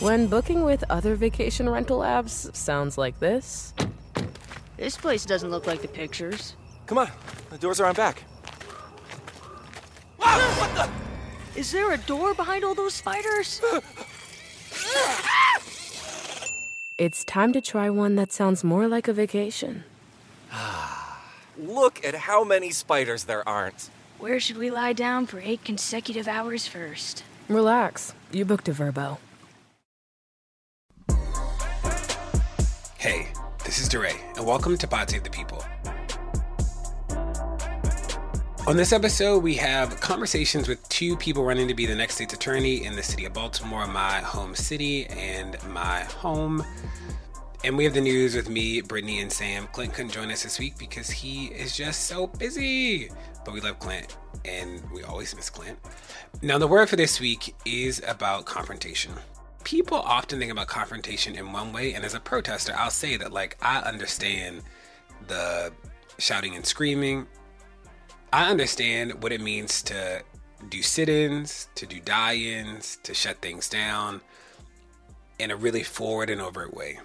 When booking with other vacation rental apps sounds like this. This place doesn't look like the pictures. Come on, the doors are on back. Wow, what the? Is there a door behind all those spiders? It's time to try one that sounds more like a vacation. Ah, look at how many spiders there aren't. Where should we lie down for eight consecutive hours first? Relax. You booked a Vrbo. Hey, this is DeRay, and welcome to Pod Save the People. On this episode, we have conversations with two people running to be the next state's attorney in the city of Baltimore, my home city and my home. And we have the news with me, Brittany, and Sam. Clint couldn't join us this week because he is just so busy. But we love Clint, and we always miss Clint. Now, the word for this week is about confrontation. People often think about confrontation in one way, and as a protester, I'll say that, like, I understand the shouting and screaming. I understand what it means to do sit ins, to do die ins, to shut things down in a really forward and overt way.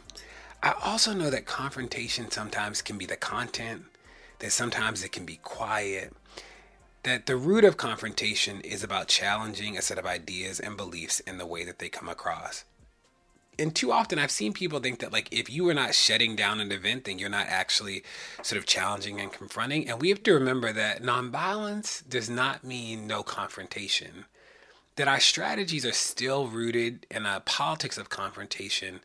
I also know that confrontation sometimes can be the content, that sometimes it can be quiet, that the root of confrontation is about challenging a set of ideas and beliefs in the way that they come across. And too often I've seen people think that like if you are not shutting down an event, then you're not actually sort of challenging and confronting. And we have to remember that nonviolence does not mean no confrontation. That our strategies are still rooted in a politics of confrontation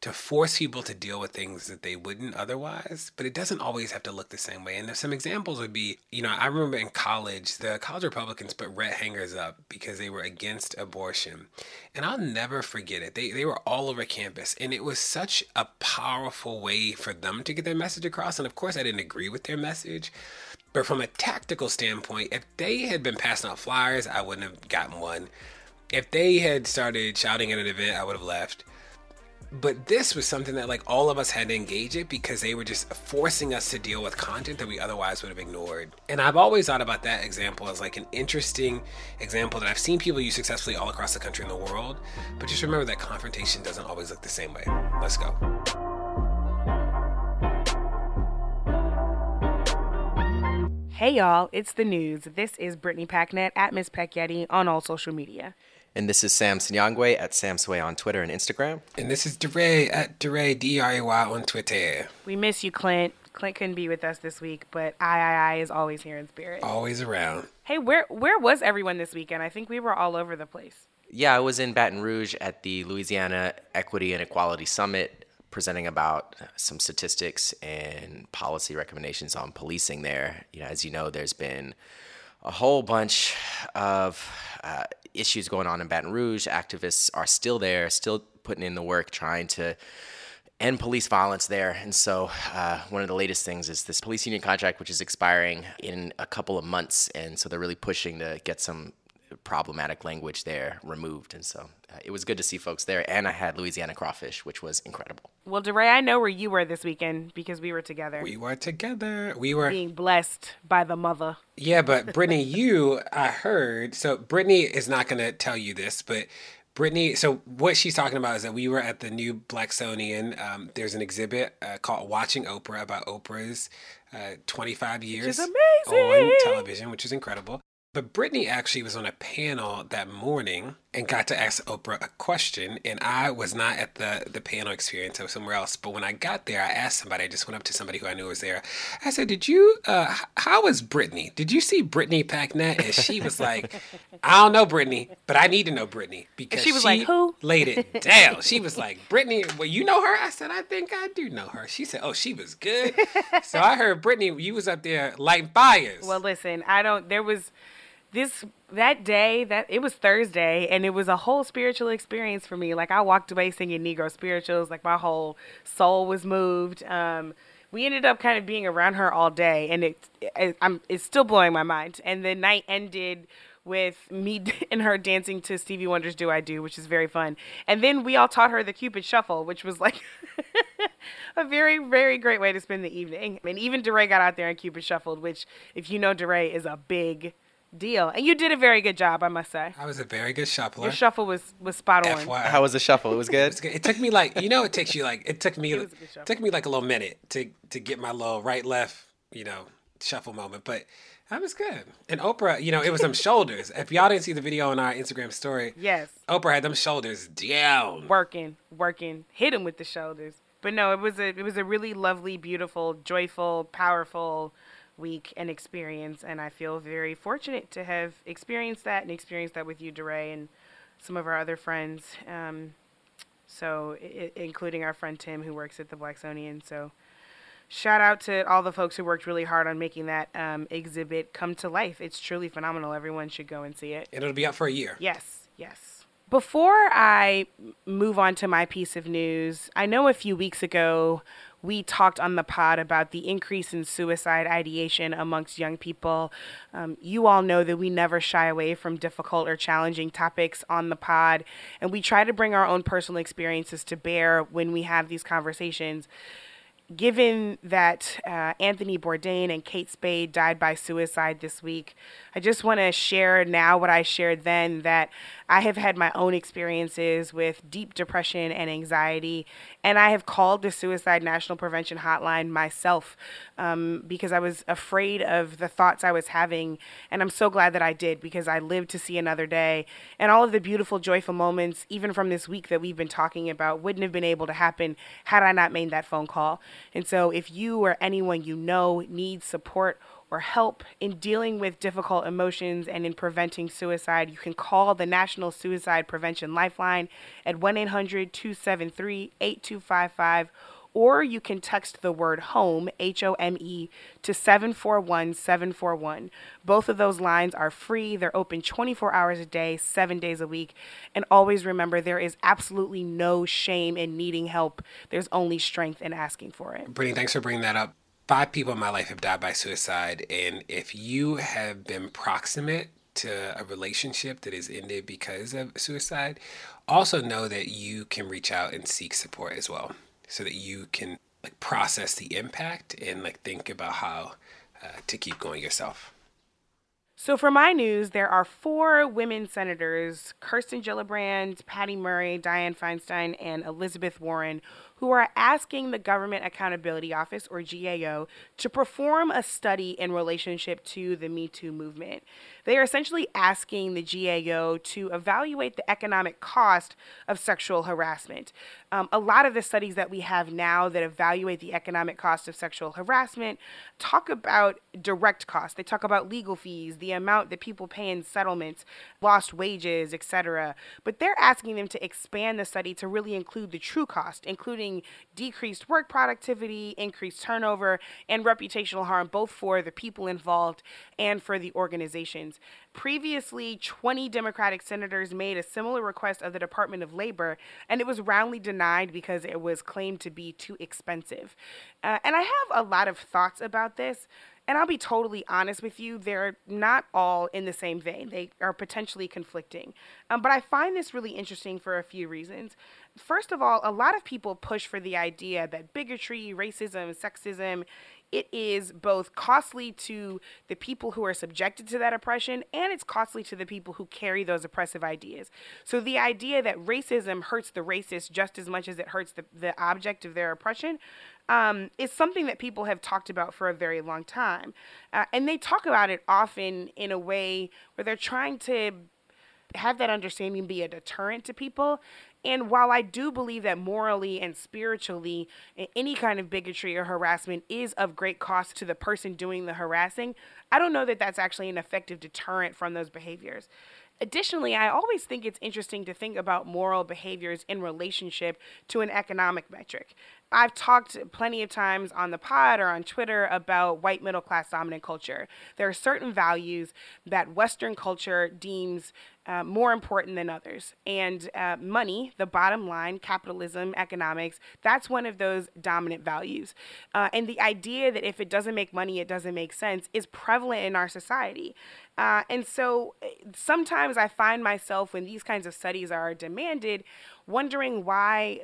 to force people to deal with things that they wouldn't otherwise, but it doesn't always have to look the same way. And some examples would be, you know, I remember in college, the college Republicans put red hangers up because they were against abortion. And I'll never forget it. They, they were all over campus, and it was such a powerful way for them to get their message across. And of course, I didn't agree with their message. But from a tactical standpoint, if they had been passing out flyers, I wouldn't have gotten one. If they had started shouting at an event, I would have left but this was something that like all of us had to engage it because they were just forcing us to deal with content that we otherwise would have ignored and i've always thought about that example as like an interesting example that i've seen people use successfully all across the country and the world but just remember that confrontation doesn't always look the same way let's go Hey y'all, it's the news. This is Brittany Packnett at Miss Peck Yeti on all social media. And this is Sam Sinyangwe at Sam Sway on Twitter and Instagram. And this is DeRay at DeRay, D-R-A-Y on Twitter. We miss you, Clint. Clint couldn't be with us this week, but I, I, I is always here in spirit. Always around. Hey, where where was everyone this weekend? I think we were all over the place. Yeah, I was in Baton Rouge at the Louisiana Equity and Equality Summit presenting about some statistics and policy recommendations on policing there. You know, as you know, there's been a whole bunch of uh, issues going on in Baton Rouge. Activists are still there, still putting in the work, trying to end police violence there. And so, uh, one of the latest things is this police union contract, which is expiring in a couple of months. And so, they're really pushing to get some problematic language there removed. And so, uh, it was good to see folks there. And I had Louisiana crawfish, which was incredible. Well, DeRay, I know where you were this weekend because we were together. We were together. We were being blessed by the mother. Yeah, but Brittany, you, I heard. So Brittany is not going to tell you this, but Brittany, so what she's talking about is that we were at the new Blacksonian. Um, there's an exhibit uh, called Watching Oprah about Oprah's uh, 25 years on television, which is incredible. But Brittany actually was on a panel that morning and got to ask Oprah a question. And I was not at the, the panel experience, I was somewhere else. But when I got there, I asked somebody, I just went up to somebody who I knew was there. I said, Did you, uh, how was Brittany? Did you see Brittany Packnett? And she was like, I don't know Brittany, but I need to know Brittany because she was she like, Who? Laid it down. she was like, Brittany, well, you know her? I said, I think I do know her. She said, Oh, she was good. so I heard Brittany, you was up there lighting fires. Well, listen, I don't, there was, this that day that it was Thursday and it was a whole spiritual experience for me. Like I walked away singing Negro spirituals, like my whole soul was moved. Um, we ended up kind of being around her all day, and it, it I'm it's still blowing my mind. And the night ended with me and her dancing to Stevie Wonder's "Do I Do," which is very fun. And then we all taught her the Cupid Shuffle, which was like a very, very great way to spend the evening. And even DeRay got out there and Cupid shuffled, which, if you know DeRay, is a big deal. And you did a very good job, I must say. I was a very good shuffler. Your shuffle was was spot on. FYI. How was the shuffle? It was good. It's good. It took me like you know it takes you like it took me It was a good it shuffle. took me like a little minute to to get my little right left you know shuffle moment, but that was good. And Oprah, you know, it was them shoulders. If y'all didn't see the video on our Instagram story, Yes. Oprah had them shoulders down. working, working, hit him with the shoulders. But no, it was a it was a really lovely, beautiful, joyful, powerful week and experience, and I feel very fortunate to have experienced that and experienced that with you, DeRay, and some of our other friends. Um, so, I- including our friend Tim, who works at the Blacksonian. So, shout out to all the folks who worked really hard on making that um, exhibit come to life. It's truly phenomenal. Everyone should go and see it. And it'll be out for a year. Yes, yes. Before I move on to my piece of news, I know a few weeks ago we talked on the pod about the increase in suicide ideation amongst young people. Um, you all know that we never shy away from difficult or challenging topics on the pod, and we try to bring our own personal experiences to bear when we have these conversations given that uh, Anthony Bourdain and Kate Spade died by suicide this week, I just want to share now what I shared then that I have had my own experiences with deep depression and anxiety, and I have called the Suicide National Prevention Hotline myself um, because I was afraid of the thoughts I was having, and I'm so glad that I did because I lived to see another day, and all of the beautiful, joyful moments, even from this week that we've been talking about, wouldn't have been able to happen had I not made that phone call. And so, if you or anyone you know needs support or help in dealing with difficult emotions and in preventing suicide, you can call the National Suicide Prevention Lifeline at 1 800 273 8255. Or you can text the word home, H O M E, to 741 741. Both of those lines are free. They're open 24 hours a day, seven days a week. And always remember there is absolutely no shame in needing help, there's only strength in asking for it. Brittany, thanks for bringing that up. Five people in my life have died by suicide, and if you have been proximate to a relationship that is ended because of suicide, also know that you can reach out and seek support as well, so that you can like process the impact and like think about how uh, to keep going yourself. So, for my news, there are four women senators Kirsten Gillibrand, Patty Murray, Dianne Feinstein, and Elizabeth Warren who are asking the Government Accountability Office, or GAO, to perform a study in relationship to the Me Too movement. They are essentially asking the GAO to evaluate the economic cost of sexual harassment. Um, a lot of the studies that we have now that evaluate the economic cost of sexual harassment talk about direct costs. They talk about legal fees, the amount that people pay in settlements, lost wages, etc. But they're asking them to expand the study to really include the true cost, including decreased work productivity, increased turnover, and reputational harm, both for the people involved and for the organizations. Previously, 20 Democratic senators made a similar request of the Department of Labor, and it was roundly denied because it was claimed to be too expensive. Uh, and I have a lot of thoughts about this. And I'll be totally honest with you, they're not all in the same vein. They are potentially conflicting. Um, but I find this really interesting for a few reasons. First of all, a lot of people push for the idea that bigotry, racism, sexism, it is both costly to the people who are subjected to that oppression and it's costly to the people who carry those oppressive ideas. So the idea that racism hurts the racist just as much as it hurts the, the object of their oppression um, is something that people have talked about for a very long time. Uh, and they talk about it often in a way where they're trying to have that understanding be a deterrent to people. And while I do believe that morally and spiritually, any kind of bigotry or harassment is of great cost to the person doing the harassing, I don't know that that's actually an effective deterrent from those behaviors. Additionally, I always think it's interesting to think about moral behaviors in relationship to an economic metric. I've talked plenty of times on the pod or on Twitter about white middle class dominant culture. There are certain values that Western culture deems uh, more important than others. And uh, money, the bottom line, capitalism, economics, that's one of those dominant values. Uh, and the idea that if it doesn't make money, it doesn't make sense is prevalent in our society. Uh, and so sometimes I find myself when these kinds of studies are demanded, wondering why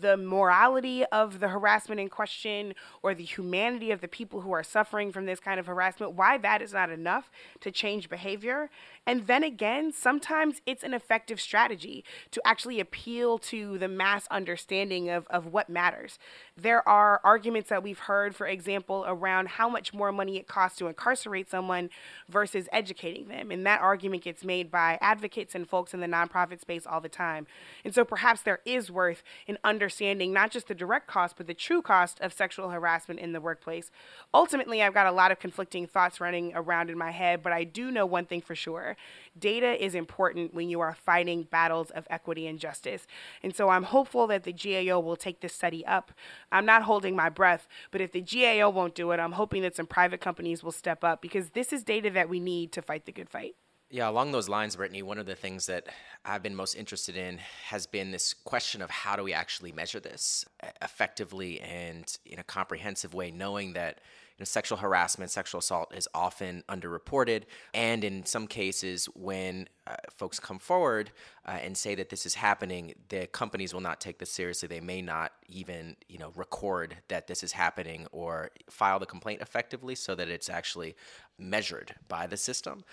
the morality of the harassment in question or the humanity of the people who are suffering from this kind of harassment, why that is not enough to change behavior. And then again, sometimes it's an effective strategy to actually appeal to the mass understanding of, of what matters. There are arguments that we've heard, for example, around how much more money it costs to incarcerate someone versus educating them. And that argument gets made by advocates and folks in the nonprofit space all the time. And so perhaps there is worth in understanding not just the direct cost, but the true cost of sexual harassment in the workplace. Ultimately, I've got a lot of conflicting thoughts running around in my head, but I do know one thing for sure data is important when you are fighting battles of equity and justice. And so I'm hopeful that the GAO will take this study up. I'm not holding my breath, but if the GAO won't do it, I'm hoping that some private companies will step up because this is data that we need to fight the good fight. Yeah, along those lines, Brittany, one of the things that I've been most interested in has been this question of how do we actually measure this effectively and in a comprehensive way, knowing that know, sexual harassment, sexual assault is often underreported. And in some cases, when uh, folks come forward uh, and say that this is happening, the companies will not take this seriously. They may not even, you know, record that this is happening or file the complaint effectively so that it's actually measured by the system.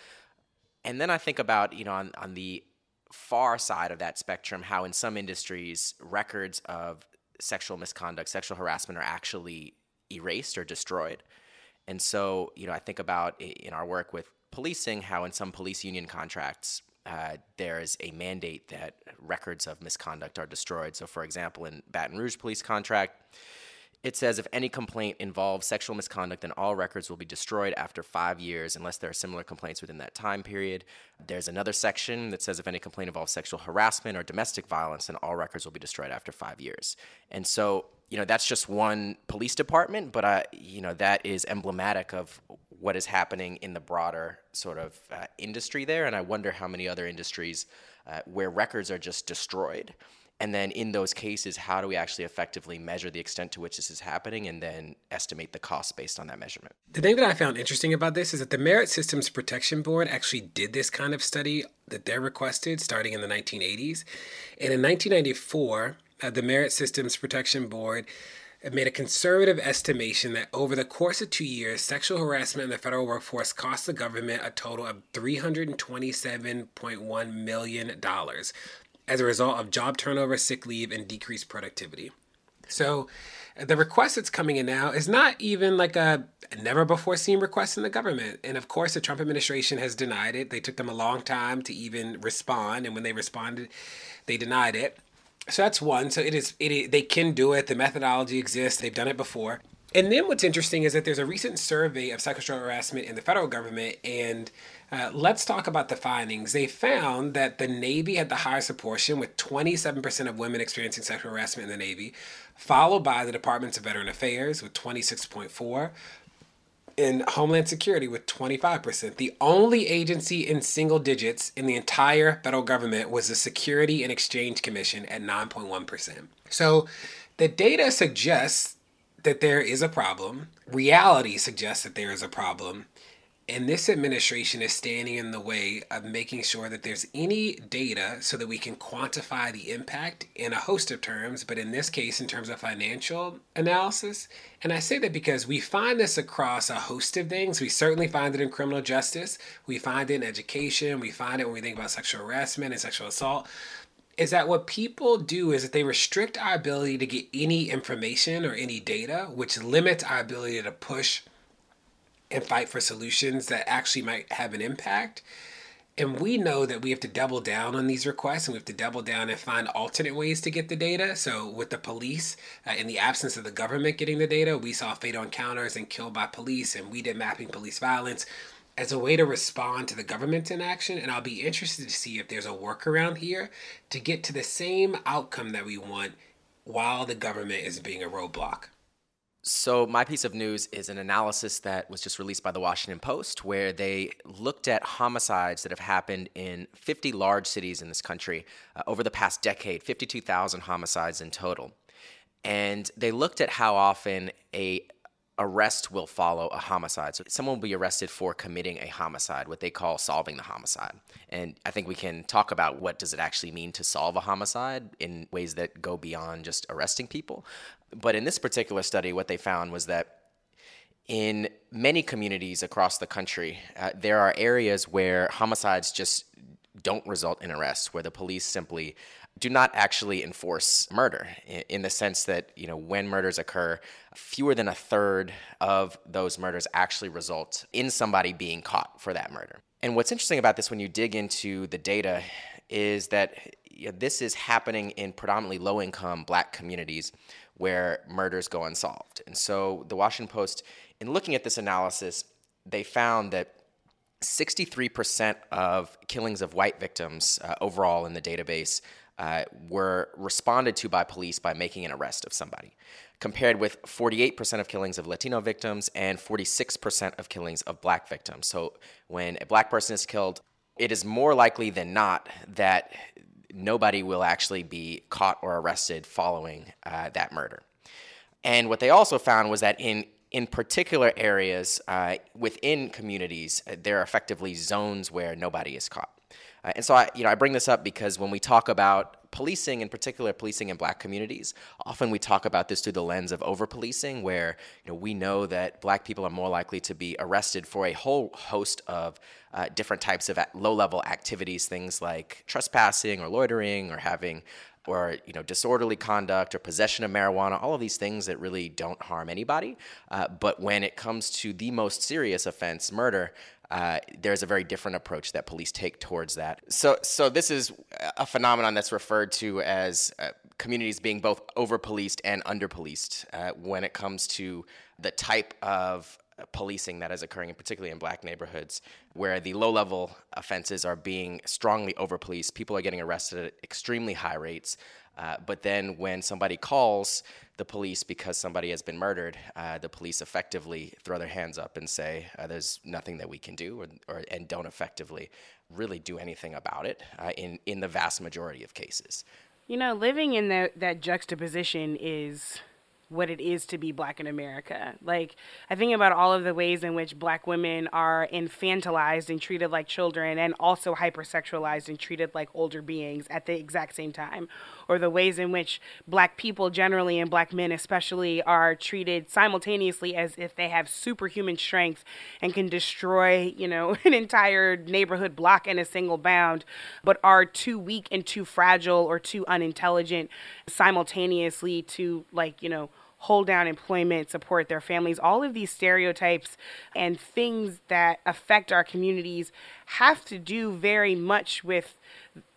And then I think about, you know, on, on the far side of that spectrum, how in some industries, records of sexual misconduct, sexual harassment are actually erased or destroyed. And so, you know, I think about in our work with policing how in some police union contracts, uh, there is a mandate that records of misconduct are destroyed. So, for example, in Baton Rouge police contract, it says if any complaint involves sexual misconduct, then all records will be destroyed after five years unless there are similar complaints within that time period. There's another section that says if any complaint involves sexual harassment or domestic violence, then all records will be destroyed after five years. And so you know that's just one police department, but I, you know that is emblematic of what is happening in the broader sort of uh, industry there. And I wonder how many other industries uh, where records are just destroyed. And then in those cases, how do we actually effectively measure the extent to which this is happening and then estimate the cost based on that measurement? The thing that I found interesting about this is that the Merit Systems Protection Board actually did this kind of study that they're requested starting in the 1980s. And in 1994, uh, the Merit Systems Protection Board made a conservative estimation that over the course of two years, sexual harassment in the federal workforce cost the government a total of $327.1 million as a result of job turnover, sick leave, and decreased productivity. So, the request that's coming in now is not even like a never before seen request in the government. And of course, the Trump administration has denied it. They took them a long time to even respond. And when they responded, they denied it. So that's one. So it is, it is, they can do it. The methodology exists. They've done it before. And then what's interesting is that there's a recent survey of sexual harassment in the federal government. And uh, let's talk about the findings. They found that the Navy had the highest proportion, with 27% of women experiencing sexual harassment in the Navy, followed by the Departments of Veteran Affairs with 26.4, in Homeland Security with 25%. The only agency in single digits in the entire federal government was the Security and Exchange Commission at 9.1%. So the data suggests that there is a problem. Reality suggests that there is a problem. And this administration is standing in the way of making sure that there's any data so that we can quantify the impact in a host of terms, but in this case, in terms of financial analysis. And I say that because we find this across a host of things. We certainly find it in criminal justice, we find it in education, we find it when we think about sexual harassment and sexual assault. Is that what people do is that they restrict our ability to get any information or any data, which limits our ability to push and fight for solutions that actually might have an impact. And we know that we have to double down on these requests and we have to double down and find alternate ways to get the data. So, with the police, uh, in the absence of the government getting the data, we saw fatal encounters and killed by police, and we did mapping police violence as a way to respond to the government's inaction. And I'll be interested to see if there's a workaround here to get to the same outcome that we want while the government is being a roadblock. So, my piece of news is an analysis that was just released by the Washington Post, where they looked at homicides that have happened in 50 large cities in this country uh, over the past decade 52,000 homicides in total. And they looked at how often a arrest will follow a homicide. So someone will be arrested for committing a homicide, what they call solving the homicide. And I think we can talk about what does it actually mean to solve a homicide in ways that go beyond just arresting people. But in this particular study, what they found was that in many communities across the country, uh, there are areas where homicides just don't result in arrests, where the police simply do not actually enforce murder in the sense that you know when murders occur fewer than a third of those murders actually result in somebody being caught for that murder. And what's interesting about this when you dig into the data is that you know, this is happening in predominantly low income black communities where murders go unsolved and so the washington post in looking at this analysis they found that 63% of killings of white victims uh, overall in the database uh, were responded to by police by making an arrest of somebody, compared with 48% of killings of Latino victims and 46% of killings of black victims. So when a black person is killed, it is more likely than not that nobody will actually be caught or arrested following uh, that murder. And what they also found was that in in particular areas uh, within communities, uh, there are effectively zones where nobody is caught. Uh, and so I, you know, I bring this up because when we talk about policing, in particular policing in black communities, often we talk about this through the lens of over policing, where you know, we know that black people are more likely to be arrested for a whole host of uh, different types of low level activities, things like trespassing or loitering or having or you know disorderly conduct or possession of marijuana all of these things that really don't harm anybody. Uh, but when it comes to the most serious offense murder uh, there's a very different approach that police take towards that. So, so this is a phenomenon that's referred to as uh, communities being both over policed and under policed uh, when it comes to the type of policing that is occurring, particularly in black neighborhoods, where the low level offenses are being strongly over policed. People are getting arrested at extremely high rates. Uh, but then when somebody calls the police because somebody has been murdered, uh, the police effectively throw their hands up and say, uh, "There's nothing that we can do," or, or, and don't effectively really do anything about it uh, in in the vast majority of cases. You know, living in that that juxtaposition is what it is to be black in America. Like, I think about all of the ways in which black women are infantilized and treated like children, and also hypersexualized and treated like older beings at the exact same time. Or the ways in which black people generally, and black men especially, are treated simultaneously as if they have superhuman strength and can destroy, you know, an entire neighborhood block in a single bound, but are too weak and too fragile or too unintelligent simultaneously to, like, you know, hold down employment, support their families. All of these stereotypes and things that affect our communities have to do very much with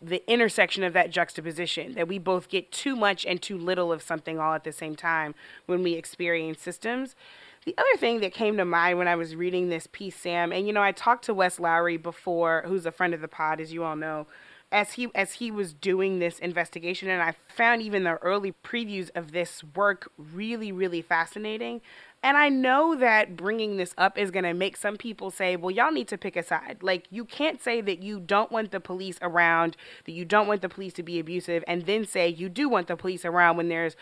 the intersection of that juxtaposition that we both get too much and too little of something all at the same time when we experience systems. The other thing that came to mind when I was reading this piece, Sam, and you know, I talked to Wes Lowery before, who's a friend of the pod, as you all know, as he as he was doing this investigation and I found even the early previews of this work really really fascinating. And I know that bringing this up is going to make some people say, well, y'all need to pick a side. Like, you can't say that you don't want the police around, that you don't want the police to be abusive, and then say you do want the police around when there's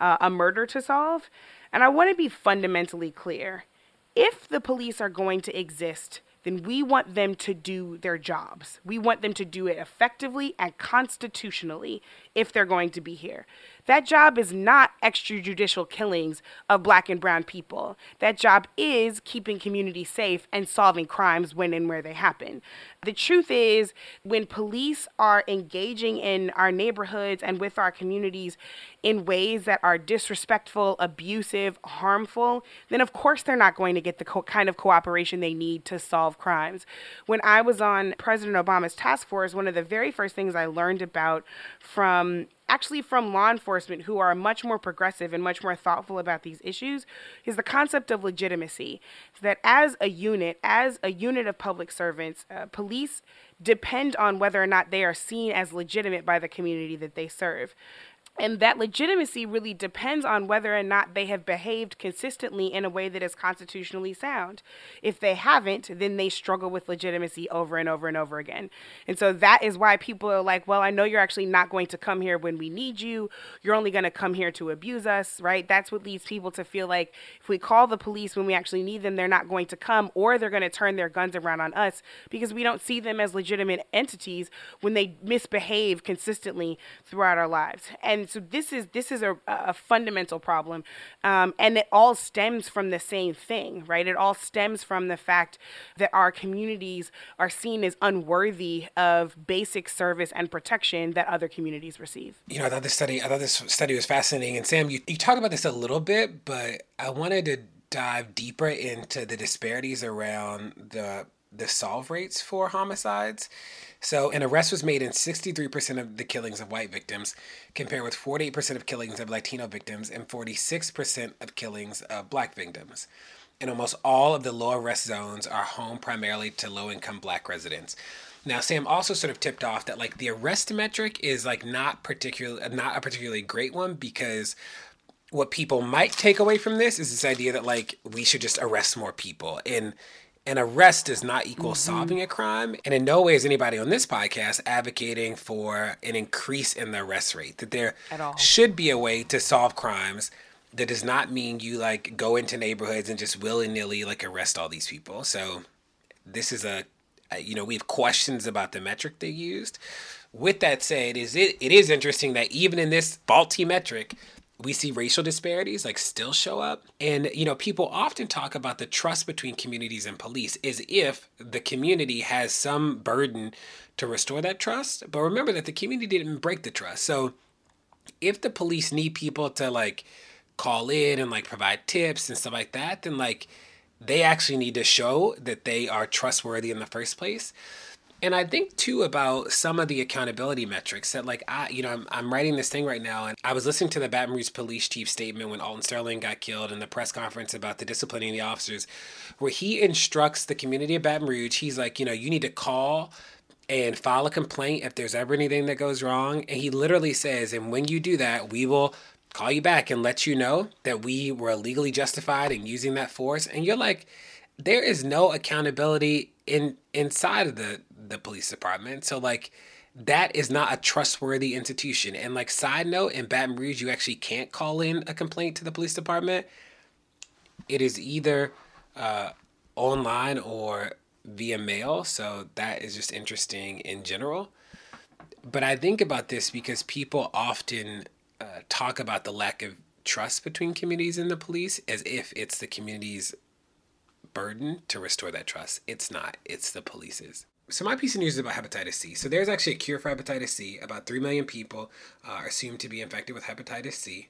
uh, a murder to solve. And I want to be fundamentally clear. If the police are going to exist then we want them to do their jobs. We want them to do it effectively and constitutionally if they're going to be here. That job is not extrajudicial killings of black and brown people. That job is keeping communities safe and solving crimes when and where they happen. The truth is, when police are engaging in our neighborhoods and with our communities in ways that are disrespectful, abusive, harmful, then of course they're not going to get the co- kind of cooperation they need to solve crimes. When I was on President Obama's task force, one of the very first things I learned about from actually from law enforcement who are much more progressive and much more thoughtful about these issues is the concept of legitimacy. That as a unit, as a unit of public servants, uh, police depend on whether or not they are seen as legitimate by the community that they serve. And that legitimacy really depends on whether or not they have behaved consistently in a way that is constitutionally sound. If they haven't, then they struggle with legitimacy over and over and over again. And so that is why people are like, well, I know you're actually not going to come here when we need you. You're only going to come here to abuse us, right? That's what leads people to feel like if we call the police when we actually need them, they're not going to come or they're going to turn their guns around on us because we don't see them as legitimate entities when they misbehave consistently throughout our lives. And and so this is this is a, a fundamental problem, um, and it all stems from the same thing, right? It all stems from the fact that our communities are seen as unworthy of basic service and protection that other communities receive. You know, I thought this study, I thought this study was fascinating. And Sam, you you talk about this a little bit, but I wanted to dive deeper into the disparities around the the solve rates for homicides. So, an arrest was made in 63% of the killings of white victims, compared with 48% of killings of Latino victims and 46% of killings of black victims. And almost all of the low arrest zones are home primarily to low income black residents. Now, Sam also sort of tipped off that like the arrest metric is like not particular, not a particularly great one because what people might take away from this is this idea that like we should just arrest more people and an arrest does not equal mm-hmm. solving a crime. And in no way is anybody on this podcast advocating for an increase in the arrest rate. That there should be a way to solve crimes that does not mean you like go into neighborhoods and just willy nilly like arrest all these people. So this is a, a, you know, we have questions about the metric they used. With that said, is it it is interesting that even in this faulty metric, we see racial disparities like still show up. And you know people often talk about the trust between communities and police as if the community has some burden to restore that trust. But remember that the community didn't break the trust. So if the police need people to like call in and like provide tips and stuff like that then like they actually need to show that they are trustworthy in the first place and I think too about some of the accountability metrics that, like, I, you know, I'm, I'm writing this thing right now, and I was listening to the Baton Rouge police chief statement when Alton Sterling got killed in the press conference about the disciplining the officers, where he instructs the community of Baton Rouge, he's like, you know, you need to call and file a complaint if there's ever anything that goes wrong. And he literally says, and when you do that, we will call you back and let you know that we were legally justified in using that force. And you're like, there is no accountability in inside of the the police department. So like that is not a trustworthy institution. And like side note, in Baton Rouge, you actually can't call in a complaint to the police department. It is either uh, online or via mail. So that is just interesting in general. But I think about this because people often uh, talk about the lack of trust between communities and the police as if it's the community's burden to restore that trust. It's not, it's the police's so my piece of news is about hepatitis C. So there's actually a cure for hepatitis C. About three million people uh, are assumed to be infected with hepatitis C,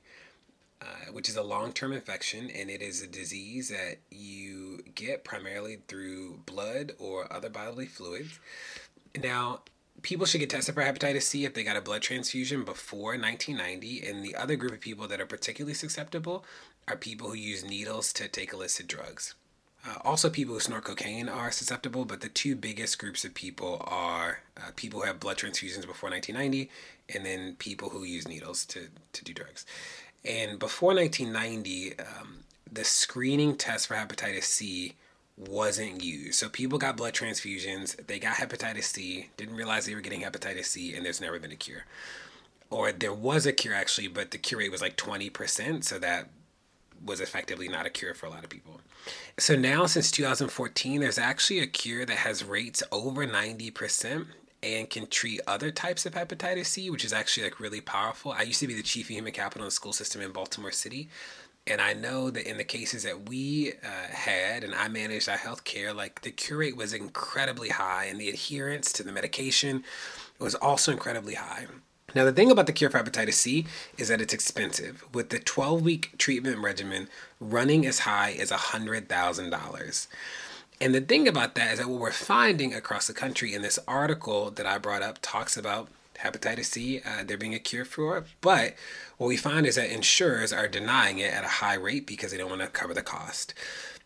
uh, which is a long-term infection, and it is a disease that you get primarily through blood or other bodily fluids. Now, people should get tested for hepatitis C if they got a blood transfusion before 1990, and the other group of people that are particularly susceptible are people who use needles to take illicit drugs. Uh, also, people who snort cocaine are susceptible, but the two biggest groups of people are uh, people who have blood transfusions before 1990 and then people who use needles to, to do drugs. And before 1990, um, the screening test for hepatitis C wasn't used. So people got blood transfusions, they got hepatitis C, didn't realize they were getting hepatitis C, and there's never been a cure. Or there was a cure actually, but the cure rate was like 20%, so that was effectively not a cure for a lot of people. So now, since 2014, there's actually a cure that has rates over 90% and can treat other types of hepatitis C, which is actually like really powerful. I used to be the chief of human capital in the school system in Baltimore City. And I know that in the cases that we uh, had and I managed our healthcare, like the cure rate was incredibly high and the adherence to the medication was also incredibly high. Now, the thing about the cure for hepatitis C is that it's expensive, with the 12 week treatment regimen running as high as $100,000. And the thing about that is that what we're finding across the country in this article that I brought up talks about hepatitis C, uh, there being a cure for it. But what we find is that insurers are denying it at a high rate because they don't want to cover the cost.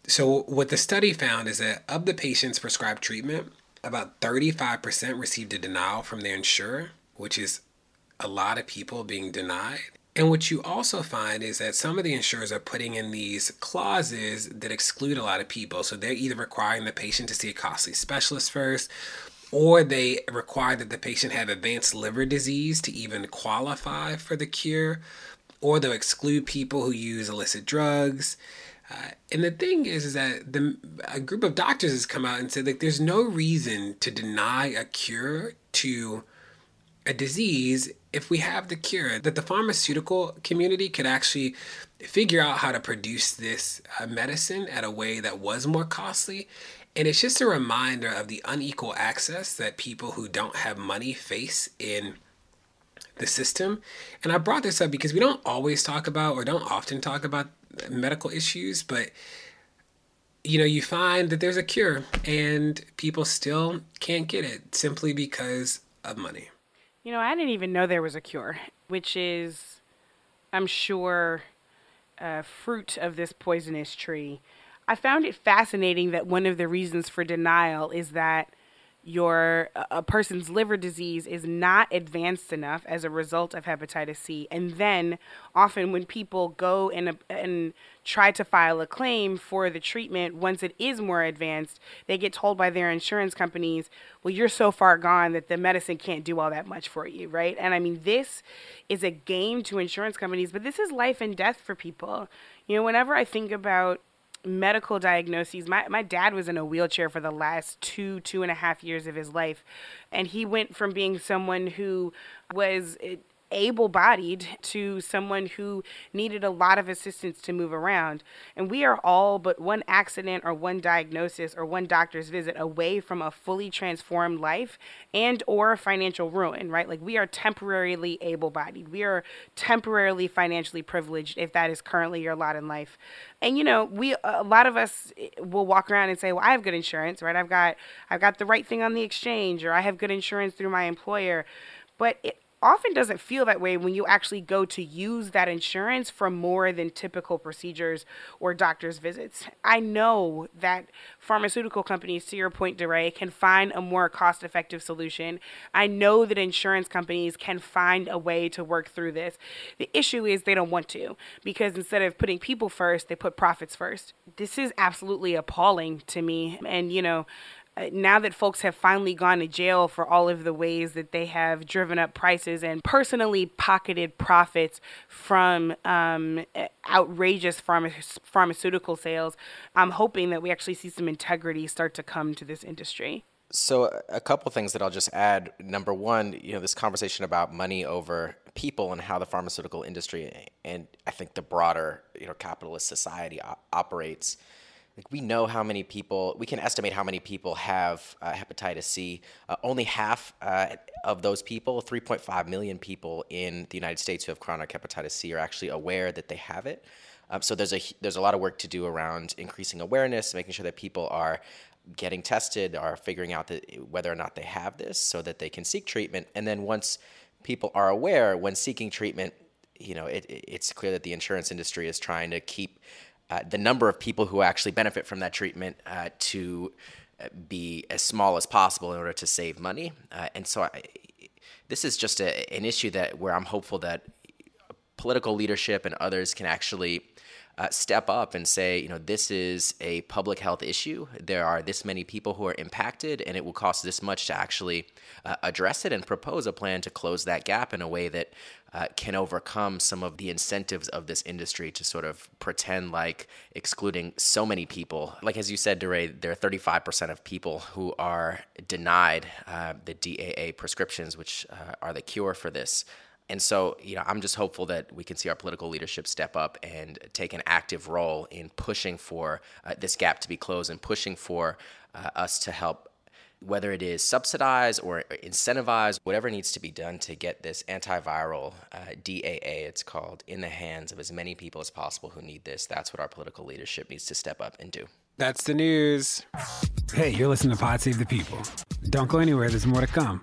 So, what the study found is that of the patients prescribed treatment, about 35% received a denial from their insurer, which is a lot of people being denied. And what you also find is that some of the insurers are putting in these clauses that exclude a lot of people. So they're either requiring the patient to see a costly specialist first, or they require that the patient have advanced liver disease to even qualify for the cure, or they'll exclude people who use illicit drugs. Uh, and the thing is, is that the a group of doctors has come out and said like there's no reason to deny a cure to a disease if we have the cure. That the pharmaceutical community could actually figure out how to produce this uh, medicine at a way that was more costly. And it's just a reminder of the unequal access that people who don't have money face in the system. And I brought this up because we don't always talk about or don't often talk about medical issues, but you know, you find that there's a cure and people still can't get it simply because of money. You know, I didn't even know there was a cure, which is, I'm sure, a fruit of this poisonous tree. I found it fascinating that one of the reasons for denial is that your a person's liver disease is not advanced enough as a result of hepatitis C. And then often when people go and and try to file a claim for the treatment once it is more advanced they get told by their insurance companies well you're so far gone that the medicine can't do all that much for you right? And i mean this is a game to insurance companies but this is life and death for people. You know whenever i think about medical diagnoses. My my dad was in a wheelchair for the last two two and a half years of his life, and he went from being someone who was able bodied to someone who needed a lot of assistance to move around. And we are all but one accident or one diagnosis or one doctor's visit away from a fully transformed life and or financial ruin, right? Like we are temporarily able bodied. We are temporarily financially privileged if that is currently your lot in life. And you know, we a lot of us eh, will walk around and say, "Well, I have good insurance, right? I've got I've got the right thing on the exchange or I have good insurance through my employer." But it, often doesn't feel that way when you actually go to use that insurance for more than typical procedures or doctor's visits. I know that pharmaceutical companies, to your point, DeRay, can find a more cost effective solution. I know that insurance companies can find a way to work through this. The issue is they don't want to because instead of putting people first, they put profits first. This is absolutely appalling to me. And, you know, now that folks have finally gone to jail for all of the ways that they have driven up prices and personally pocketed profits from um, outrageous pharma- pharmaceutical sales, I'm hoping that we actually see some integrity start to come to this industry. So, a couple things that I'll just add. Number one, you know, this conversation about money over people and how the pharmaceutical industry and I think the broader, you know, capitalist society operates like we know how many people we can estimate how many people have uh, hepatitis C. Uh, only half uh, of those people, 3.5 million people in the United States who have chronic hepatitis C, are actually aware that they have it. Um, so there's a there's a lot of work to do around increasing awareness, making sure that people are getting tested, are figuring out that whether or not they have this, so that they can seek treatment. And then once people are aware, when seeking treatment, you know, it, it's clear that the insurance industry is trying to keep uh, the number of people who actually benefit from that treatment uh, to uh, be as small as possible in order to save money. Uh, and so I, this is just a, an issue that where I'm hopeful that political leadership and others can actually uh, step up and say, you know, this is a public health issue. There are this many people who are impacted, and it will cost this much to actually uh, address it and propose a plan to close that gap in a way that uh, can overcome some of the incentives of this industry to sort of pretend like excluding so many people. Like as you said, DeRay, there are 35% of people who are denied uh, the DAA prescriptions, which uh, are the cure for this. And so, you know, I'm just hopeful that we can see our political leadership step up and take an active role in pushing for uh, this gap to be closed and pushing for uh, us to help, whether it is subsidize or incentivize, whatever needs to be done to get this antiviral uh, DAA, it's called, in the hands of as many people as possible who need this. That's what our political leadership needs to step up and do. That's the news. Hey, you're listening to Pod Save the People. Don't go anywhere, there's more to come.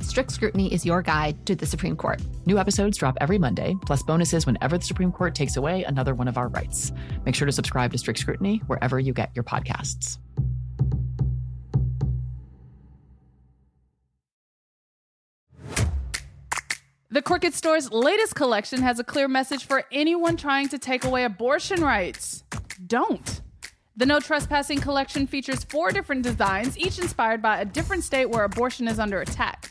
Strict Scrutiny is your guide to the Supreme Court. New episodes drop every Monday, plus bonuses whenever the Supreme Court takes away another one of our rights. Make sure to subscribe to Strict Scrutiny wherever you get your podcasts. The Crooked Store's latest collection has a clear message for anyone trying to take away abortion rights. Don't. The No Trespassing collection features four different designs, each inspired by a different state where abortion is under attack.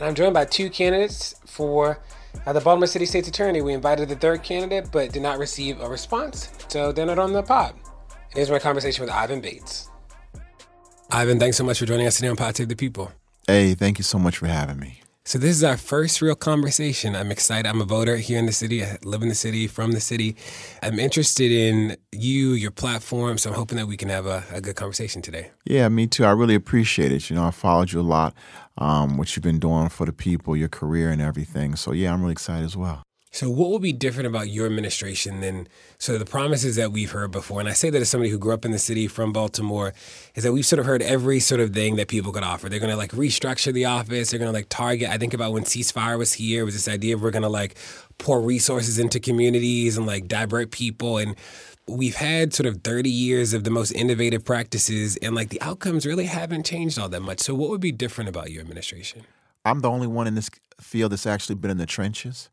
I'm joined by two candidates for uh, the Baltimore City State's Attorney. We invited the third candidate, but did not receive a response, so they're not on the pod. Here's my conversation with Ivan Bates. Ivan, thanks so much for joining us today on Pod Save the People. Hey, thank you so much for having me. So this is our first real conversation. I'm excited. I'm a voter here in the city. I live in the city, from the city. I'm interested in you, your platform. So I'm hoping that we can have a, a good conversation today. Yeah, me too. I really appreciate it. You know, I followed you a lot, um, what you've been doing for the people, your career and everything. So yeah, I'm really excited as well. So, what will be different about your administration than so the promises that we've heard before? And I say that as somebody who grew up in the city from Baltimore, is that we've sort of heard every sort of thing that people could offer. They're going to like restructure the office. They're going to like target. I think about when ceasefire was here, was this idea of we're going to like pour resources into communities and like divert people. And we've had sort of 30 years of the most innovative practices, and like the outcomes really haven't changed all that much. So, what would be different about your administration? I'm the only one in this field that's actually been in the trenches.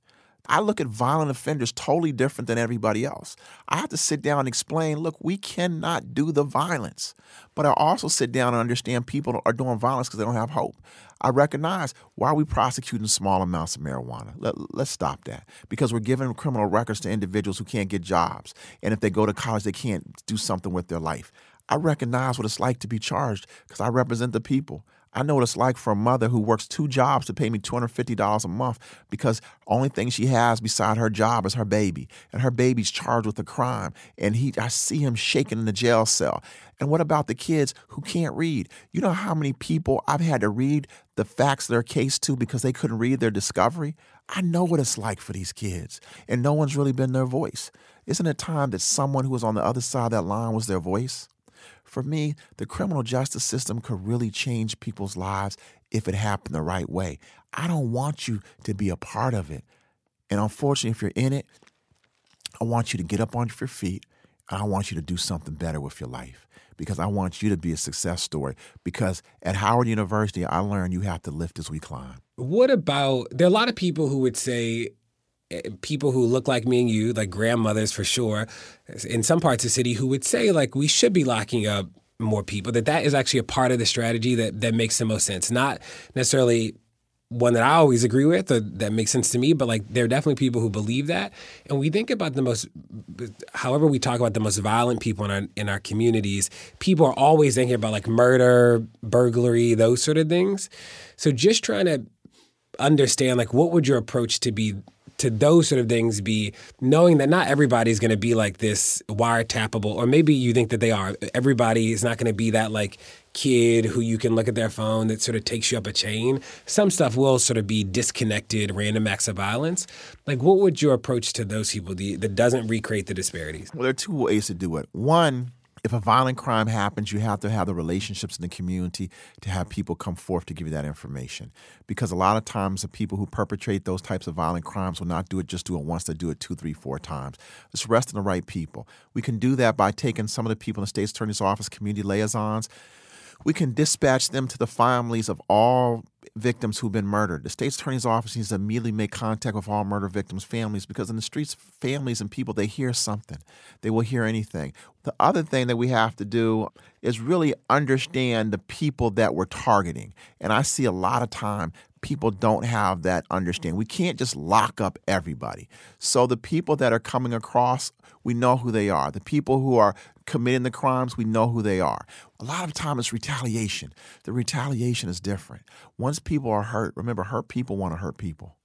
I look at violent offenders totally different than everybody else. I have to sit down and explain look, we cannot do the violence. But I also sit down and understand people are doing violence because they don't have hope. I recognize why are we prosecuting small amounts of marijuana? Let, let's stop that because we're giving criminal records to individuals who can't get jobs. And if they go to college, they can't do something with their life. I recognize what it's like to be charged because I represent the people. I know what it's like for a mother who works two jobs to pay me $250 a month because only thing she has beside her job is her baby. And her baby's charged with a crime. And he I see him shaking in the jail cell. And what about the kids who can't read? You know how many people I've had to read the facts of their case to because they couldn't read their discovery? I know what it's like for these kids. And no one's really been their voice. Isn't it time that someone who was on the other side of that line was their voice? For me, the criminal justice system could really change people's lives if it happened the right way. I don't want you to be a part of it. And unfortunately, if you're in it, I want you to get up on your feet and I want you to do something better with your life because I want you to be a success story. Because at Howard University, I learned you have to lift as we climb. What about there are a lot of people who would say people who look like me and you, like grandmothers for sure, in some parts of the city, who would say like we should be locking up more people. That that is actually a part of the strategy that that makes the most sense. Not necessarily one that I always agree with or that makes sense to me, but like there are definitely people who believe that. And we think about the most, however we talk about the most violent people in our in our communities, people are always thinking about like murder, burglary, those sort of things. So just trying to understand like what would your approach to be to those sort of things be knowing that not everybody's going to be like this wiretappable, or maybe you think that they are. Everybody is not going to be that like kid who you can look at their phone that sort of takes you up a chain. Some stuff will sort of be disconnected, random acts of violence. Like, what would your approach to those people be that doesn't recreate the disparities? Well, there are two ways to do it. One, if a violent crime happens, you have to have the relationships in the community to have people come forth to give you that information. Because a lot of times, the people who perpetrate those types of violent crimes will not do it just do it once, they do it two, three, four times. It's arresting the right people. We can do that by taking some of the people in the state's attorney's office, community liaisons. We can dispatch them to the families of all victims who've been murdered. The state's attorney's office needs to immediately make contact with all murder victims' families because in the streets, families and people, they hear something. They will hear anything. The other thing that we have to do is really understand the people that we're targeting. And I see a lot of time people don't have that understanding. We can't just lock up everybody. So the people that are coming across, we know who they are. The people who are committing the crimes, we know who they are. A lot of time it's retaliation. The retaliation is different. Once people are hurt, remember, hurt people want to hurt people.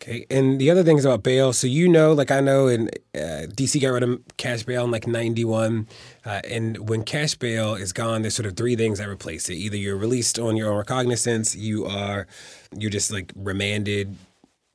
Okay, and the other thing is about bail. So you know, like I know, in uh, DC got rid of cash bail in like '91, uh, and when cash bail is gone, there's sort of three things that replace it. Either you're released on your own recognizance, you are, you're just like remanded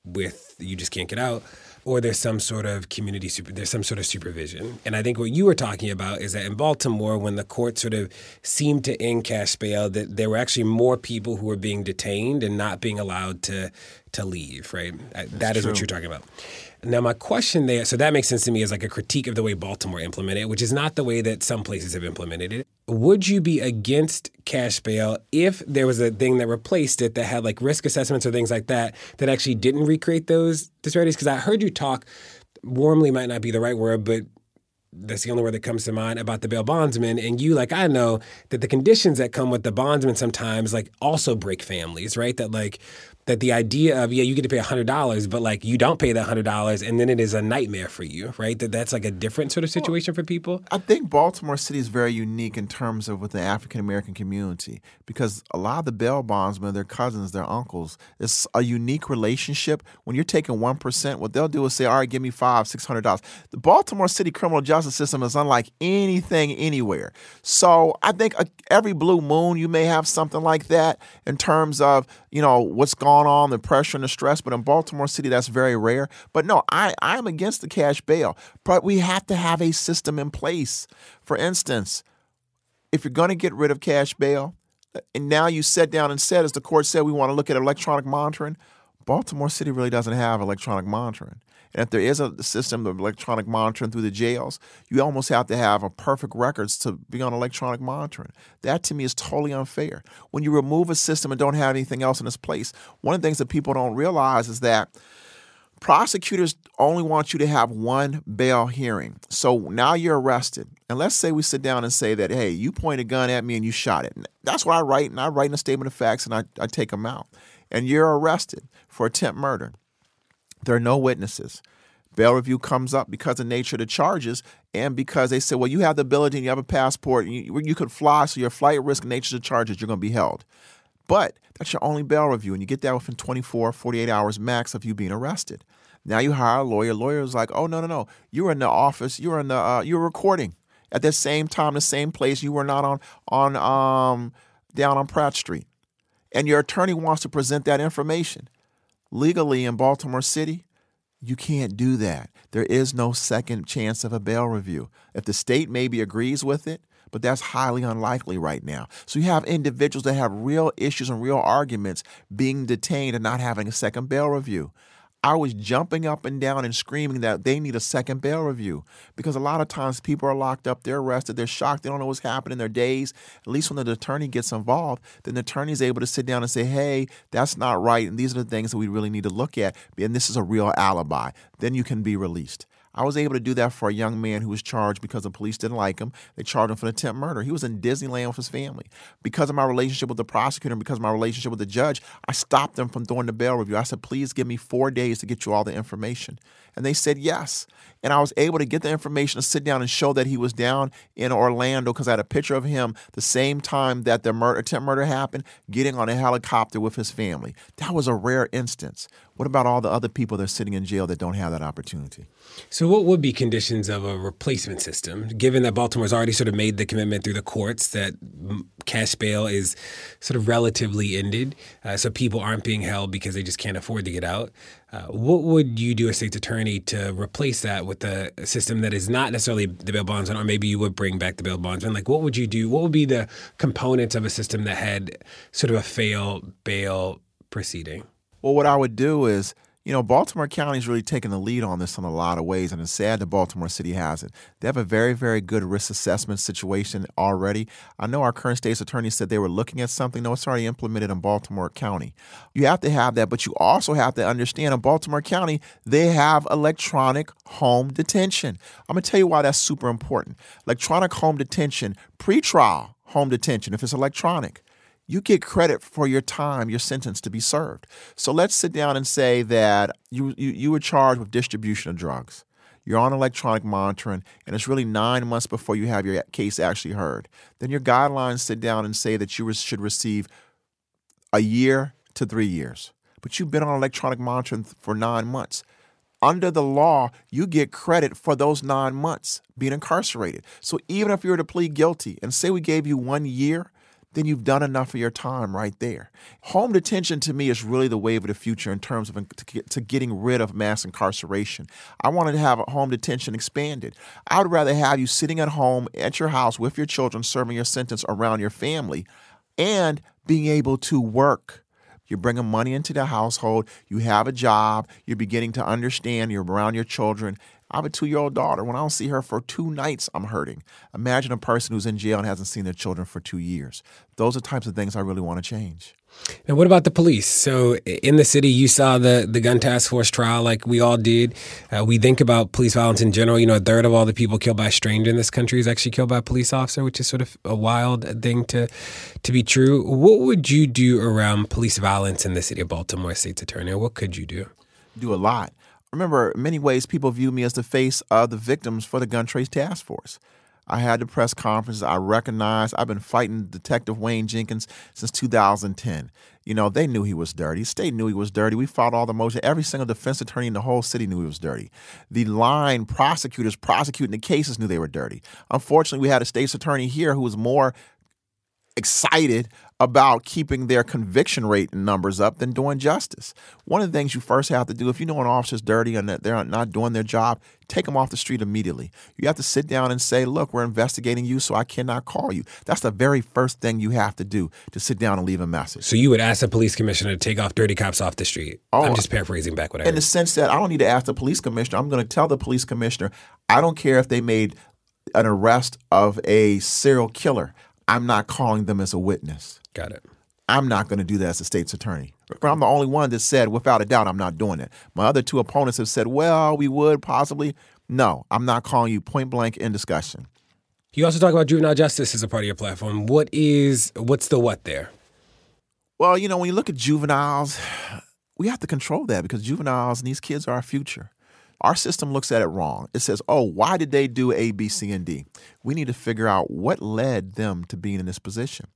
with you just can't get out, or there's some sort of community super, there's some sort of supervision. And I think what you were talking about is that in Baltimore, when the court sort of seemed to end cash bail, that there were actually more people who were being detained and not being allowed to to leave. Right, uh, That's that is what you're talking about. Now, my question there, so that makes sense to me as like a critique of the way Baltimore implemented it, which is not the way that some places have implemented it. Would you be against cash bail if there was a thing that replaced it that had like risk assessments or things like that that actually didn't recreate those disparities? Because I heard you talk, warmly might not be the right word, but that's the only word that comes to mind about the bail bondsman. And you, like I know, that the conditions that come with the bondsman sometimes like also break families, right? That like that the idea of yeah you get to pay $100 but like you don't pay that $100 and then it is a nightmare for you right? That that's like a different sort of situation for people. I think baltimore city is very unique in terms of with the african american community because a lot of the bail bondsmen their cousins their uncles it's a unique relationship. When you're taking 1% what they'll do is say all right give me five six hundred dollars. The baltimore city criminal justice system is unlike anything anywhere. So i think uh, every blue moon you may have something like that in terms of you know what's going on, the pressure and the stress. But in Baltimore City, that's very rare. But no, I, I am against the cash bail. But we have to have a system in place. For instance, if you're going to get rid of cash bail, and now you sat down and said, as the court said, we want to look at electronic monitoring. Baltimore City really doesn't have electronic monitoring. And if there is a system of electronic monitoring through the jails, you almost have to have a perfect records to be on electronic monitoring. That to me is totally unfair. When you remove a system and don't have anything else in its place, one of the things that people don't realize is that prosecutors only want you to have one bail hearing. So now you're arrested. And let's say we sit down and say that, hey, you point a gun at me and you shot it. That's what I write, and I write in a statement of facts and I, I take them out. And you're arrested for attempt murder. There are no witnesses. Bail review comes up because of the nature of the charges and because they say, well, you have the ability and you have a passport and you, you could fly, so your flight risk nature of the charges, you're going to be held. But that's your only bail review, and you get that within 24, 48 hours max of you being arrested. Now you hire a lawyer. Lawyer is like, oh no, no, no. You were in the office. You were in the. Uh, you were recording at the same time, the same place. You were not on on um down on Pratt Street, and your attorney wants to present that information legally in Baltimore City. You can't do that. There is no second chance of a bail review. If the state maybe agrees with it, but that's highly unlikely right now. So you have individuals that have real issues and real arguments being detained and not having a second bail review. I was jumping up and down and screaming that they need a second bail review because a lot of times people are locked up, they're arrested, they're shocked, they don't know what's happening in their days. At least when the attorney gets involved, then the attorney is able to sit down and say, hey, that's not right. And these are the things that we really need to look at. And this is a real alibi. Then you can be released. I was able to do that for a young man who was charged because the police didn't like him. They charged him for an attempt murder. He was in Disneyland with his family. Because of my relationship with the prosecutor and because of my relationship with the judge, I stopped them from doing the bail review. I said, please give me four days to get you all the information. And they said yes. And I was able to get the information to sit down and show that he was down in Orlando because I had a picture of him the same time that the murder, attempt murder happened, getting on a helicopter with his family. That was a rare instance. What about all the other people that are sitting in jail that don't have that opportunity? So, what would be conditions of a replacement system, given that Baltimore's already sort of made the commitment through the courts that cash bail is sort of relatively ended, uh, so people aren't being held because they just can't afford to get out? Uh, what would you do as state's attorney to replace that with a, system that is not necessarily the bail bondsman, or maybe you would bring back the bail bondsman? Like, what would you do? What would be the components of a system that had sort of a fail bail proceeding? Well, what I would do is you know, Baltimore County is really taken the lead on this in a lot of ways, and it's sad that Baltimore City hasn't. They have a very, very good risk assessment situation already. I know our current state's attorney said they were looking at something. No, it's already implemented in Baltimore County. You have to have that, but you also have to understand in Baltimore County, they have electronic home detention. I'm going to tell you why that's super important. Electronic home detention, pretrial home detention, if it's electronic you get credit for your time, your sentence to be served. So let's sit down and say that you, you, you were charged with distribution of drugs. You're on electronic monitoring, and it's really nine months before you have your case actually heard. Then your guidelines sit down and say that you should receive a year to three years. But you've been on electronic monitoring for nine months. Under the law, you get credit for those nine months being incarcerated. So even if you were to plead guilty and say we gave you one year, then you've done enough of your time right there. Home detention to me is really the wave of the future in terms of to, getting rid of mass incarceration. I wanted to have home detention expanded. I would rather have you sitting at home at your house with your children serving your sentence around your family and being able to work. You're bringing money into the household. You have a job. You're beginning to understand. You're around your children. I have a two year old daughter. When I don't see her for two nights, I'm hurting. Imagine a person who's in jail and hasn't seen their children for two years. Those are types of things I really want to change. And what about the police? So in the city, you saw the the gun task force trial, like we all did. Uh, we think about police violence in general. You know, a third of all the people killed by a stranger in this country is actually killed by a police officer, which is sort of a wild thing to to be true. What would you do around police violence in the city of Baltimore, state's attorney? What could you do? Do a lot remember, in many ways, people view me as the face of the victims for the gun trace task force. I had the press conferences. I recognized I've been fighting Detective Wayne Jenkins since 2010. You know, they knew he was dirty. State knew he was dirty. We fought all the motion. Every single defense attorney in the whole city knew he was dirty. The line prosecutors prosecuting the cases knew they were dirty. Unfortunately, we had a state's attorney here who was more excited about keeping their conviction rate numbers up than doing justice. One of the things you first have to do, if you know an officer's dirty and that they're not doing their job, take them off the street immediately. You have to sit down and say, look, we're investigating you, so I cannot call you. That's the very first thing you have to do to sit down and leave a message. So you would ask a police commissioner to take off dirty cops off the street. Oh, I'm just paraphrasing back what I In heard. the sense that I don't need to ask the police commissioner. I'm going to tell the police commissioner, I don't care if they made an arrest of a serial killer. I'm not calling them as a witness. Got it. I'm not going to do that as a state's attorney. But I'm the only one that said, without a doubt, I'm not doing it. My other two opponents have said, well, we would possibly. No, I'm not calling you point blank in discussion. You also talk about juvenile justice as a part of your platform. What is what's the what there? Well, you know, when you look at juveniles, we have to control that because juveniles and these kids are our future. Our system looks at it wrong. It says, oh, why did they do A, B, C, and D? We need to figure out what led them to being in this position.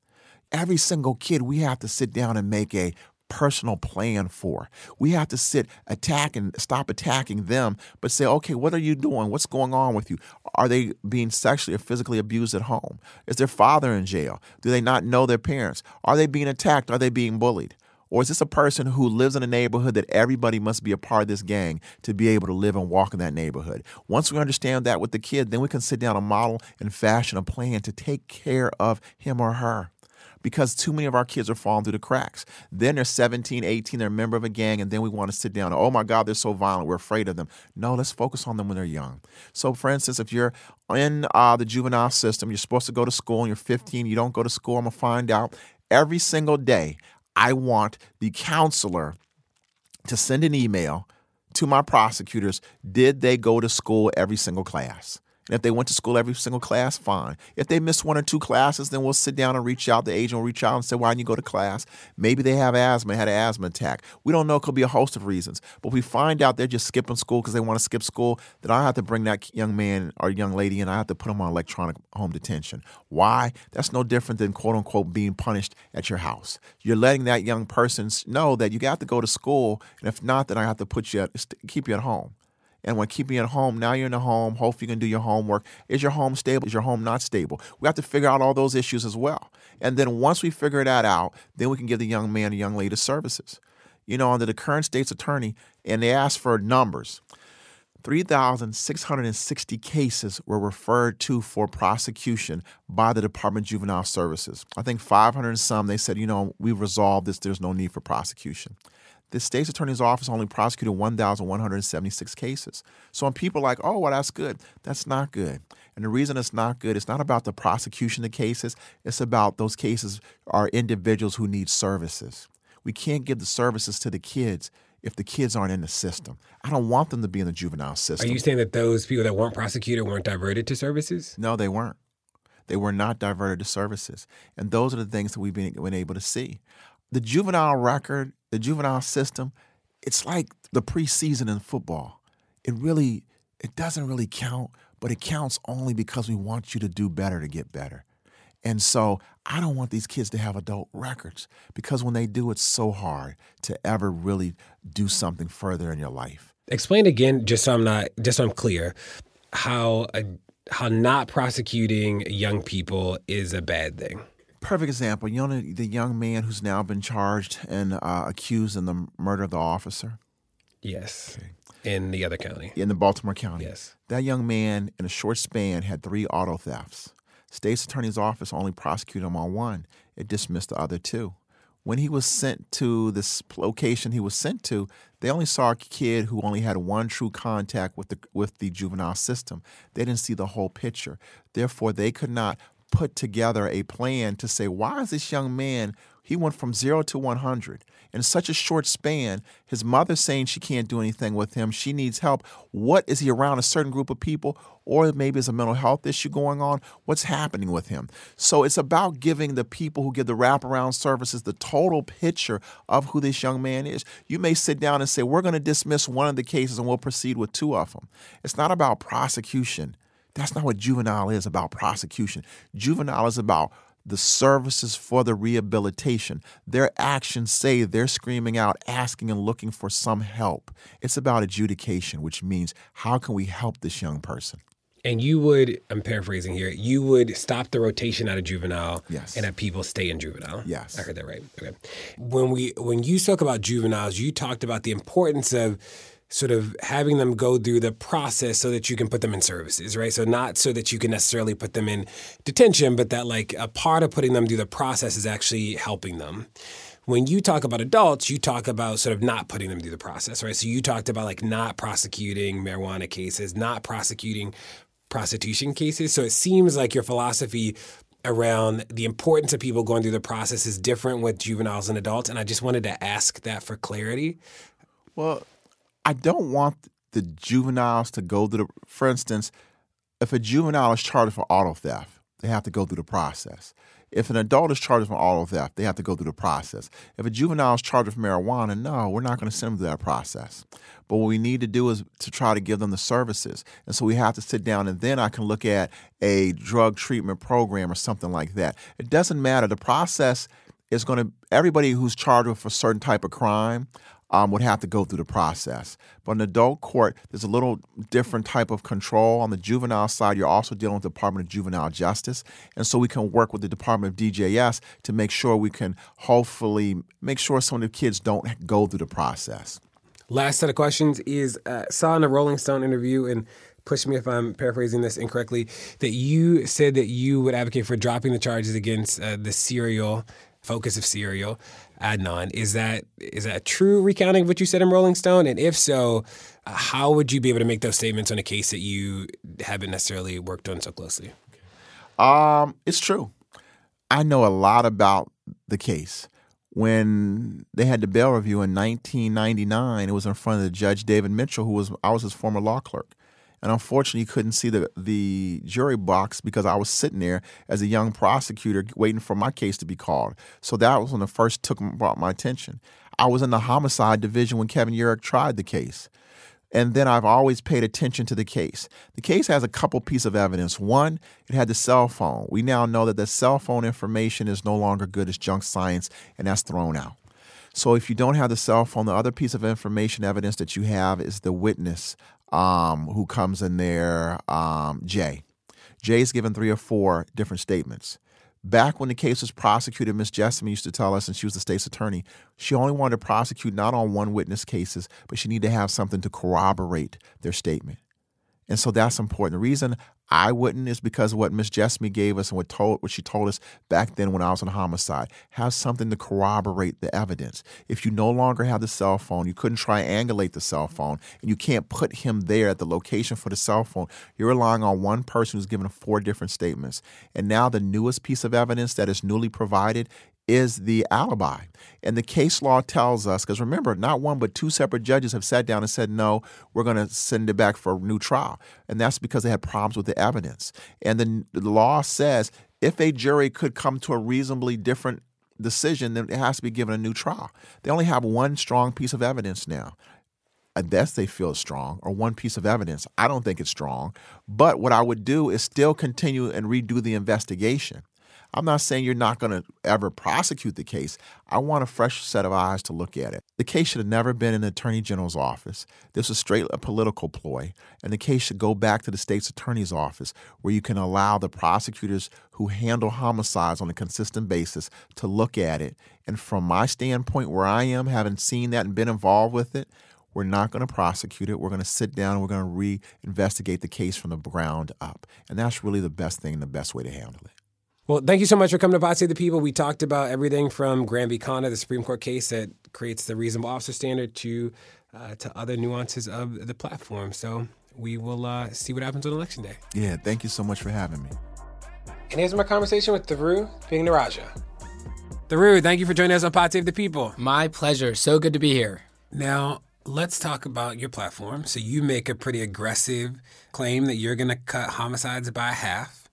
Every single kid, we have to sit down and make a personal plan for. We have to sit attack and stop attacking them, but say, okay, what are you doing? What's going on with you? Are they being sexually or physically abused at home? Is their father in jail? Do they not know their parents? Are they being attacked? Are they being bullied? Or is this a person who lives in a neighborhood that everybody must be a part of this gang to be able to live and walk in that neighborhood? Once we understand that with the kid, then we can sit down and model and fashion a plan to take care of him or her because too many of our kids are falling through the cracks. Then they're 17, 18, they're a member of a gang, and then we want to sit down. Oh my God, they're so violent. We're afraid of them. No, let's focus on them when they're young. So, for instance, if you're in uh, the juvenile system, you're supposed to go to school, and you're 15, you don't go to school, I'm going to find out every single day. I want the counselor to send an email to my prosecutors. Did they go to school every single class? And if they went to school every single class, fine. If they missed one or two classes, then we'll sit down and reach out. The agent will reach out and say, Why didn't you go to class? Maybe they have asthma, had an asthma attack. We don't know. It could be a host of reasons. But we find out they're just skipping school because they want to skip school, then I have to bring that young man or young lady in. I have to put them on electronic home detention. Why? That's no different than quote unquote being punished at your house. You're letting that young person know that you got to go to school. And if not, then I have to put you at, keep you at home. And when keeping at home, now you're in the home. Hopefully, you can do your homework. Is your home stable? Is your home not stable? We have to figure out all those issues as well. And then once we figure that out, then we can give the young man or young lady services. You know, under the current state's attorney, and they asked for numbers. 3,660 cases were referred to for prosecution by the Department of Juvenile Services. I think 500 and some, they said, you know, we've resolved this, there's no need for prosecution the state's attorney's office only prosecuted 1,176 cases. So when people are like, oh, well, that's good, that's not good. And the reason it's not good, it's not about the prosecution of cases, it's about those cases are individuals who need services. We can't give the services to the kids if the kids aren't in the system. I don't want them to be in the juvenile system. Are you saying that those people that weren't prosecuted weren't diverted to services? No, they weren't. They were not diverted to services. And those are the things that we've been, been able to see. The juvenile record the juvenile system, it's like the preseason in football. It really, it doesn't really count, but it counts only because we want you to do better to get better. And so I don't want these kids to have adult records because when they do, it's so hard to ever really do something further in your life. Explain again, just so I'm not, just so I'm clear, how how not prosecuting young people is a bad thing perfect example. You know the young man who's now been charged and uh, accused in the murder of the officer. Yes, okay. in the other county, in the Baltimore County. Yes, that young man in a short span had three auto thefts. State's attorney's office only prosecuted him on one. It dismissed the other two. When he was sent to this location he was sent to, they only saw a kid who only had one true contact with the with the juvenile system. They didn't see the whole picture. Therefore, they could not put together a plan to say, why is this young man, he went from zero to 100 in such a short span? His mother saying she can't do anything with him, she needs help. What is he around a certain group of people? Or maybe there's a mental health issue going on. What's happening with him? So it's about giving the people who give the wraparound services the total picture of who this young man is. You may sit down and say, We're going to dismiss one of the cases and we'll proceed with two of them. It's not about prosecution. That's not what juvenile is about prosecution. Juvenile is about the services for the rehabilitation. Their actions say they're screaming out, asking and looking for some help. It's about adjudication, which means how can we help this young person? And you would, I'm paraphrasing here, you would stop the rotation out of juvenile Yes. and have people stay in juvenile. Yes. I heard that right. Okay. When we when you spoke about juveniles, you talked about the importance of sort of having them go through the process so that you can put them in services, right? So not so that you can necessarily put them in detention, but that like a part of putting them through the process is actually helping them when you talk about adults, you talk about sort of not putting them through the process, right? So you talked about like not prosecuting marijuana cases, not prosecuting prostitution cases. So it seems like your philosophy around the importance of people going through the process is different with juveniles and adults. And I just wanted to ask that for clarity. Well, I don't want the juveniles to go through the, for instance, if a juvenile is charged for auto theft, they have to go through the process. If an adult is charged for auto theft, they have to go through the process. If a juvenile is charged with marijuana, no, we're not going to send them through that process. But what we need to do is to try to give them the services. And so we have to sit down and then I can look at a drug treatment program or something like that. It doesn't matter. The process is going to, everybody who's charged with a certain type of crime, um, would have to go through the process. But in adult court, there's a little different type of control. On the juvenile side, you're also dealing with the Department of Juvenile Justice. And so we can work with the Department of DJS to make sure we can hopefully make sure some of the kids don't go through the process. Last set of questions is uh, saw in a Rolling Stone interview and push me if I'm paraphrasing this incorrectly that you said that you would advocate for dropping the charges against uh, the serial focus of serial Adnan. Is that is that a true recounting of what you said in Rolling Stone? And if so, uh, how would you be able to make those statements on a case that you haven't necessarily worked on so closely? Um, it's true. I know a lot about the case. When they had the bail review in 1999, it was in front of the judge David Mitchell, who was I was his former law clerk, and unfortunately, couldn't see the the jury box because I was sitting there as a young prosecutor waiting for my case to be called. So that was when the first took brought my attention. I was in the homicide division when Kevin Urick tried the case. And then I've always paid attention to the case. The case has a couple pieces of evidence. One, it had the cell phone. We now know that the cell phone information is no longer good as junk science, and that's thrown out. So if you don't have the cell phone, the other piece of information evidence that you have is the witness um, who comes in there, um, Jay. Jay's given three or four different statements. Back when the case was prosecuted, Miss Jessamy used to tell us, and she was the state's attorney, she only wanted to prosecute not on one witness cases, but she needed to have something to corroborate their statement. And so that's important. The reason I wouldn't is because of what Miss Jessamy gave us and what told what she told us back then when I was on homicide. Have something to corroborate the evidence. If you no longer have the cell phone, you couldn't triangulate the cell phone, and you can't put him there at the location for the cell phone. You're relying on one person who's given four different statements. And now the newest piece of evidence that is newly provided is the alibi. And the case law tells us, because remember, not one but two separate judges have sat down and said, no, we're going to send it back for a new trial. And that's because they had problems with the evidence. And the, the law says if a jury could come to a reasonably different decision, then it has to be given a new trial. They only have one strong piece of evidence now. Best, they feel strong, or one piece of evidence. I don't think it's strong. But what I would do is still continue and redo the investigation. I'm not saying you're not going to ever prosecute the case. I want a fresh set of eyes to look at it. The case should have never been in the Attorney General's office. This was straight a political ploy, and the case should go back to the state's attorney's office where you can allow the prosecutors who handle homicides on a consistent basis to look at it. And from my standpoint, where I am, having seen that and been involved with it, we're not going to prosecute it. We're going to sit down and we're going to reinvestigate the case from the ground up. And that's really the best thing, and the best way to handle it. Well, thank you so much for coming to Pod Save the People. We talked about everything from Graham v. Connor, the Supreme Court case that creates the reasonable officer standard, to uh, to other nuances of the platform. So we will uh, see what happens on election day. Yeah, thank you so much for having me. And here's my conversation with Thiru Vignarajah. Thiru, thank you for joining us on Pod Save the People. My pleasure. So good to be here. Now, let's talk about your platform. So you make a pretty aggressive claim that you're going to cut homicides by half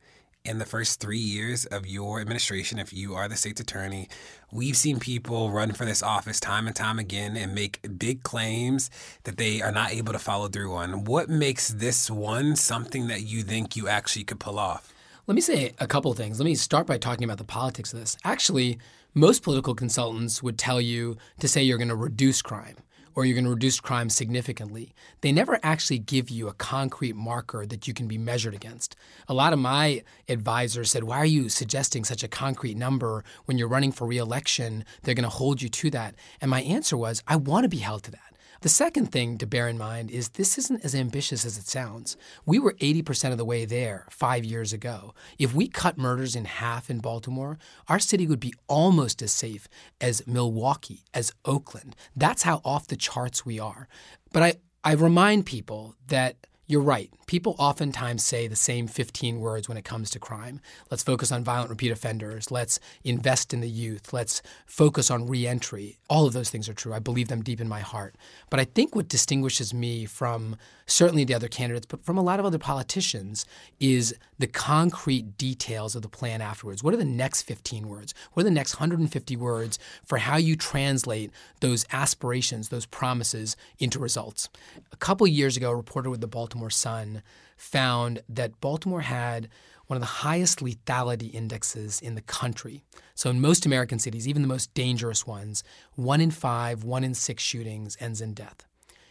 in the first three years of your administration, if you are the state's attorney, we've seen people run for this office time and time again and make big claims that they are not able to follow through on. What makes this one something that you think you actually could pull off? Let me say a couple of things. Let me start by talking about the politics of this. Actually, most political consultants would tell you to say you're going to reduce crime or you're going to reduce crime significantly. They never actually give you a concrete marker that you can be measured against. A lot of my advisors said, Why are you suggesting such a concrete number when you're running for reelection? They're going to hold you to that. And my answer was, I want to be held to that. The second thing to bear in mind is this isn't as ambitious as it sounds. We were 80% of the way there five years ago. If we cut murders in half in Baltimore, our city would be almost as safe as Milwaukee, as Oakland. That's how off the charts we are. But I, I remind people that you're right. People oftentimes say the same 15 words when it comes to crime. Let's focus on violent repeat offenders. Let's invest in the youth. Let's focus on reentry. All of those things are true. I believe them deep in my heart. But I think what distinguishes me from certainly the other candidates, but from a lot of other politicians, is the concrete details of the plan afterwards. What are the next 15 words? What are the next 150 words for how you translate those aspirations, those promises into results? A couple years ago, a reporter with the Baltimore Sun found that Baltimore had one of the highest lethality indexes in the country. So, in most American cities, even the most dangerous ones, one in five, one in six shootings ends in death.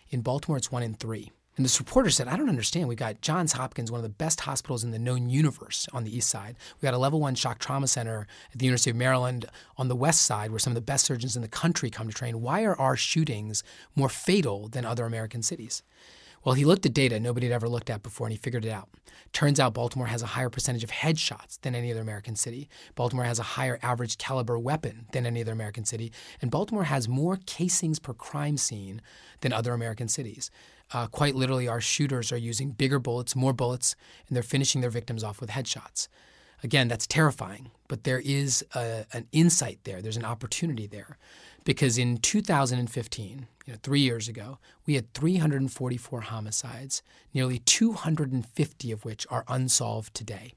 In Baltimore, it's one in three. And this reporter said, I don't understand. We've got Johns Hopkins, one of the best hospitals in the known universe on the east side. We've got a level one shock trauma center at the University of Maryland on the west side, where some of the best surgeons in the country come to train. Why are our shootings more fatal than other American cities? Well, he looked at data nobody had ever looked at before and he figured it out. Turns out Baltimore has a higher percentage of headshots than any other American city. Baltimore has a higher average caliber weapon than any other American city. And Baltimore has more casings per crime scene than other American cities. Uh, quite literally, our shooters are using bigger bullets, more bullets, and they're finishing their victims off with headshots. Again, that's terrifying, but there is a, an insight there. There's an opportunity there. Because in 2015, you know, three years ago, we had 344 homicides, nearly 250 of which are unsolved today.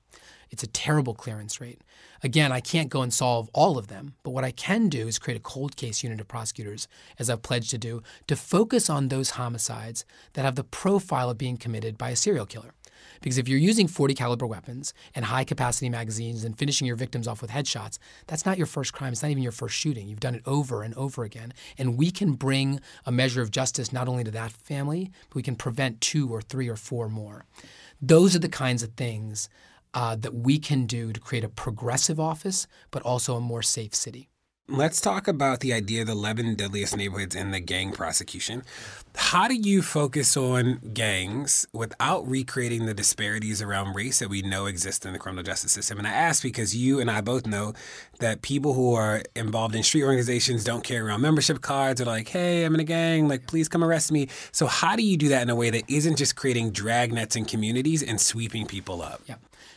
It's a terrible clearance rate. Again, I can't go and solve all of them, but what I can do is create a cold case unit of prosecutors, as I've pledged to do, to focus on those homicides that have the profile of being committed by a serial killer. Because if you're using 40 caliber weapons and high capacity magazines and finishing your victims off with headshots, that's not your first crime. It's not even your first shooting. You've done it over and over again. And we can bring a measure of justice not only to that family, but we can prevent two or three or four more. Those are the kinds of things uh, that we can do to create a progressive office, but also a more safe city. Let's talk about the idea of the 11 deadliest neighborhoods and the gang prosecution. How do you focus on gangs without recreating the disparities around race that we know exist in the criminal justice system? And I ask because you and I both know that people who are involved in street organizations don't carry around membership cards. They're like, hey, I'm in a gang, like, please come arrest me. So, how do you do that in a way that isn't just creating dragnets in communities and sweeping people up? Yeah.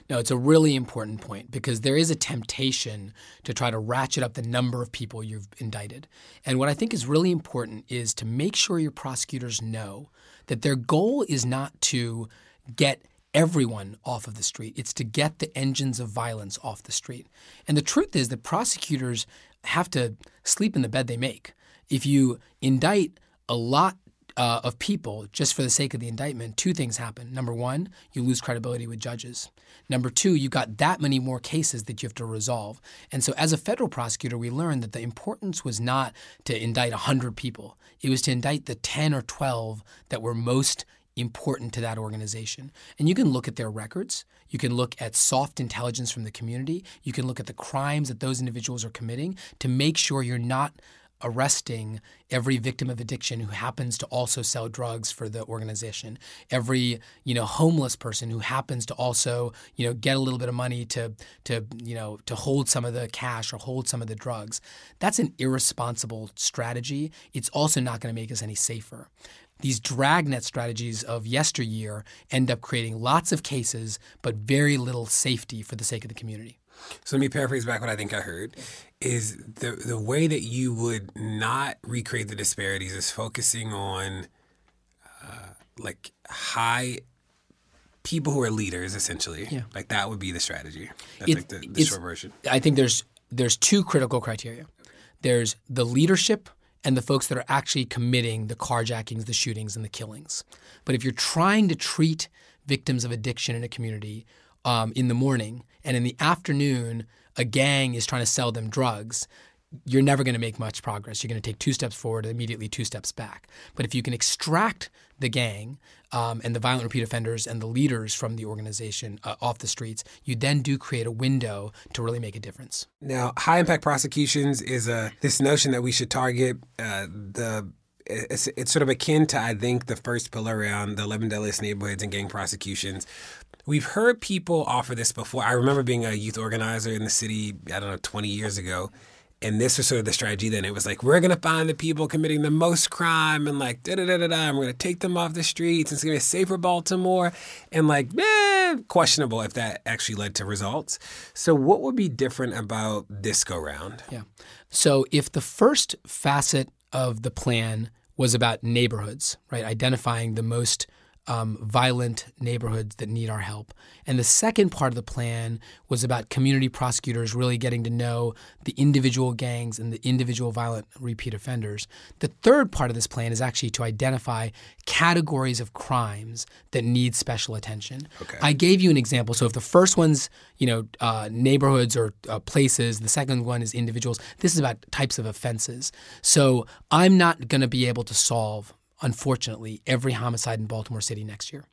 No, it's a really important point because there is a temptation to try to ratchet up the number of people you've indicted. And what I think is really important is to make sure your prosecutors know that their goal is not to get everyone off of the street, it's to get the engines of violence off the street. And the truth is that prosecutors have to sleep in the bed they make. If you indict a lot uh, of people just for the sake of the indictment, two things happen. Number one, you lose credibility with judges. Number two, you got that many more cases that you have to resolve. And so, as a federal prosecutor, we learned that the importance was not to indict 100 people, it was to indict the 10 or 12 that were most important to that organization. And you can look at their records. You can look at soft intelligence from the community. You can look at the crimes that those individuals are committing to make sure you're not arresting every victim of addiction who happens to also sell drugs for the organization. Every you know homeless person who happens to also you know get a little bit of money to to you know to hold some of the cash or hold some of the drugs. That's an irresponsible strategy. It's also not going to make us any safer. These dragnet strategies of yesteryear end up creating lots of cases but very little safety for the sake of the community. So let me paraphrase back what I think I heard is the the way that you would not recreate the disparities is focusing on uh, like high people who are leaders essentially. Yeah. Like that would be the strategy. That's It- like the, the short version. I think there's there's two critical criteria. There's the leadership and the folks that are actually committing the carjackings, the shootings, and the killings. But if you're trying to treat victims of addiction in a community um, in the morning and in the afternoon, a gang is trying to sell them drugs. you're never going to make much progress. You're going to take two steps forward and immediately two steps back. But if you can extract the gang um, and the violent repeat offenders and the leaders from the organization uh, off the streets, you then do create a window to really make a difference. Now, high impact prosecutions is a this notion that we should target uh, the it's, it's sort of akin to I think the first pillar around the 11 deadliest neighborhoods and gang prosecutions. We've heard people offer this before. I remember being a youth organizer in the city, I don't know, 20 years ago. And this was sort of the strategy then. It was like, we're going to find the people committing the most crime and like, da da da da da. We're going to take them off the streets. It's going to be safer Baltimore. And like, eh, questionable if that actually led to results. So, what would be different about this go round? Yeah. So, if the first facet of the plan was about neighborhoods, right? Identifying the most um, violent neighborhoods that need our help. And the second part of the plan was about community prosecutors really getting to know the individual gangs and the individual violent repeat offenders. The third part of this plan is actually to identify categories of crimes that need special attention. Okay. I gave you an example. So if the first one's you know uh, neighborhoods or uh, places, the second one is individuals. This is about types of offenses. So I'm not going to be able to solve unfortunately, every homicide in Baltimore City next year.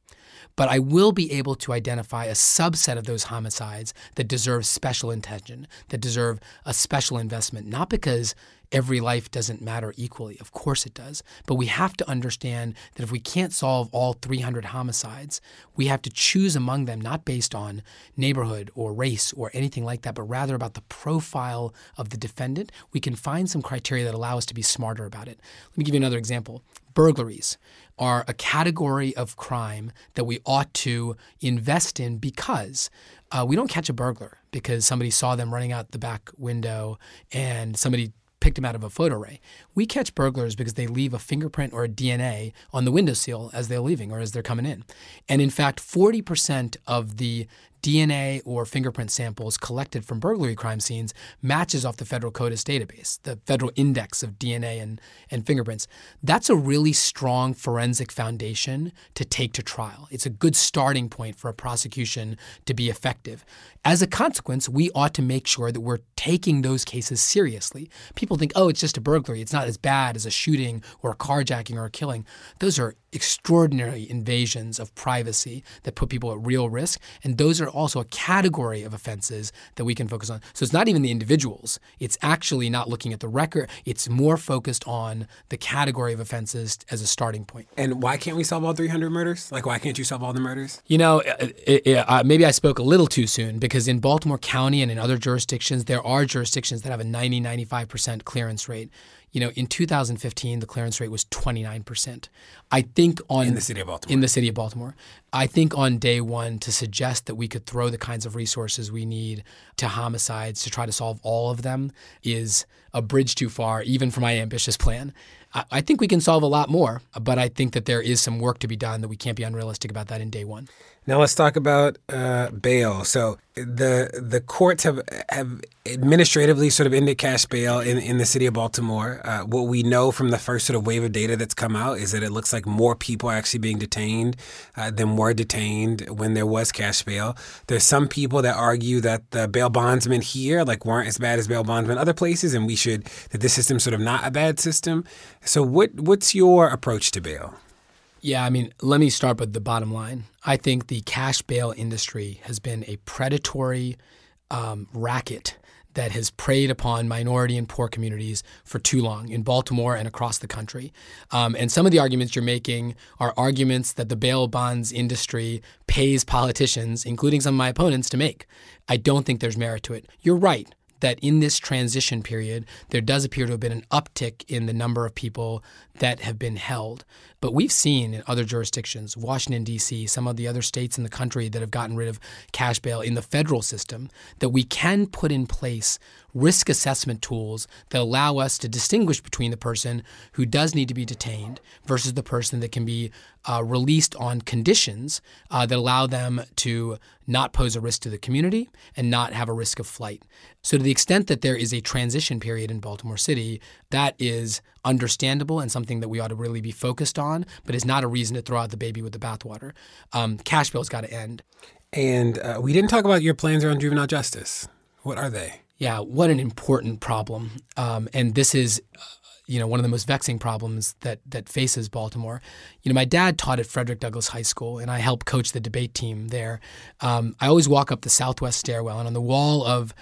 But I will be able to identify a subset of those homicides that deserve special attention, that deserve a special investment, not because every life doesn't matter equally. Of course it does. But we have to understand that if we can't solve all 300 homicides, we have to choose among them not based on neighborhood or race or anything like that, but rather about the profile of the defendant. We can find some criteria that allow us to be smarter about it. Let me give you another example. Burglaries are a category of crime that we ought to invest in because uh, we don't catch a burglar because somebody saw them running out the back window and somebody picked them out of a photo array. We catch burglars because they leave a fingerprint or a DNA on the windowsill as they're leaving or as they're coming in. And in fact, 40% of the DNA or fingerprint samples collected from burglary crime scenes matches off the federal CODIS database, the federal index of DNA and, and fingerprints. That's a really strong forensic foundation to take to trial. It's a good starting point for a prosecution to be effective. As a consequence, we ought to make sure that we're taking those cases seriously. People think, oh, it's just a burglary. It's not as bad as a shooting or a carjacking or a killing. Those are extraordinary invasions of privacy that put people at real risk. And those are also a category of offenses that we can focus on. So it's not even the individuals, it's actually not looking at the record. It's more focused on the category of offenses as a starting point. And why can't we solve all 300 murders? Like, why can't you solve all the murders? You know, uh, uh, uh, it, it, uh, maybe I spoke a little too soon because in Baltimore County and in other jurisdictions, there are jurisdictions that have a 90, 95% clearance rate you know, in 2015, the clearance rate was 29%. I think on in the city of Baltimore. In the city of Baltimore, I think on day one to suggest that we could throw the kinds of resources we need to homicides to try to solve all of them is a bridge too far, even for my ambitious plan. I think we can solve a lot more, but I think that there is some work to be done that we can't be unrealistic about that in day one. Now let's talk about uh, bail. So the the courts have have administratively sort of ended cash bail in, in the city of Baltimore. Uh, what we know from the first sort of wave of data that's come out is that it looks like more people are actually being detained uh, than were detained when there was cash bail. There's some people that argue that the bail bondsmen here like weren't as bad as bail bondsmen other places, and we should that this system's sort of not a bad system. So what what's your approach to bail? Yeah, I mean, let me start with the bottom line. I think the cash bail industry has been a predatory um, racket that has preyed upon minority and poor communities for too long in Baltimore and across the country. Um, and some of the arguments you're making are arguments that the bail bonds industry pays politicians, including some of my opponents, to make. I don't think there's merit to it. You're right that in this transition period, there does appear to have been an uptick in the number of people that have been held. But we've seen in other jurisdictions, Washington, D.C., some of the other states in the country that have gotten rid of cash bail in the federal system, that we can put in place risk assessment tools that allow us to distinguish between the person who does need to be detained versus the person that can be uh, released on conditions uh, that allow them to not pose a risk to the community and not have a risk of flight. So, to the extent that there is a transition period in Baltimore City, that is understandable and something that we ought to really be focused on, but is not a reason to throw out the baby with the bathwater. Um, cash bail's got to end. And uh, we didn't talk about your plans around juvenile justice. What are they? Yeah, what an important problem. Um, and this is, uh, you know, one of the most vexing problems that that faces Baltimore. You know, my dad taught at Frederick Douglass High School, and I helped coach the debate team there. Um, I always walk up the southwest stairwell, and on the wall of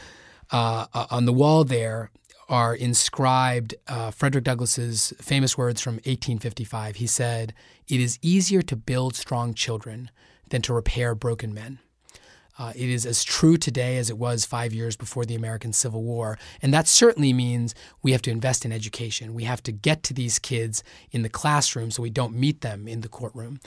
uh, uh on the wall there are inscribed uh, Frederick Douglass's famous words from 1855. He said, "It is easier to build strong children than to repair broken men." Uh, it is as true today as it was five years before the American Civil War. And that certainly means we have to invest in education. We have to get to these kids in the classroom so we don't meet them in the courtroom.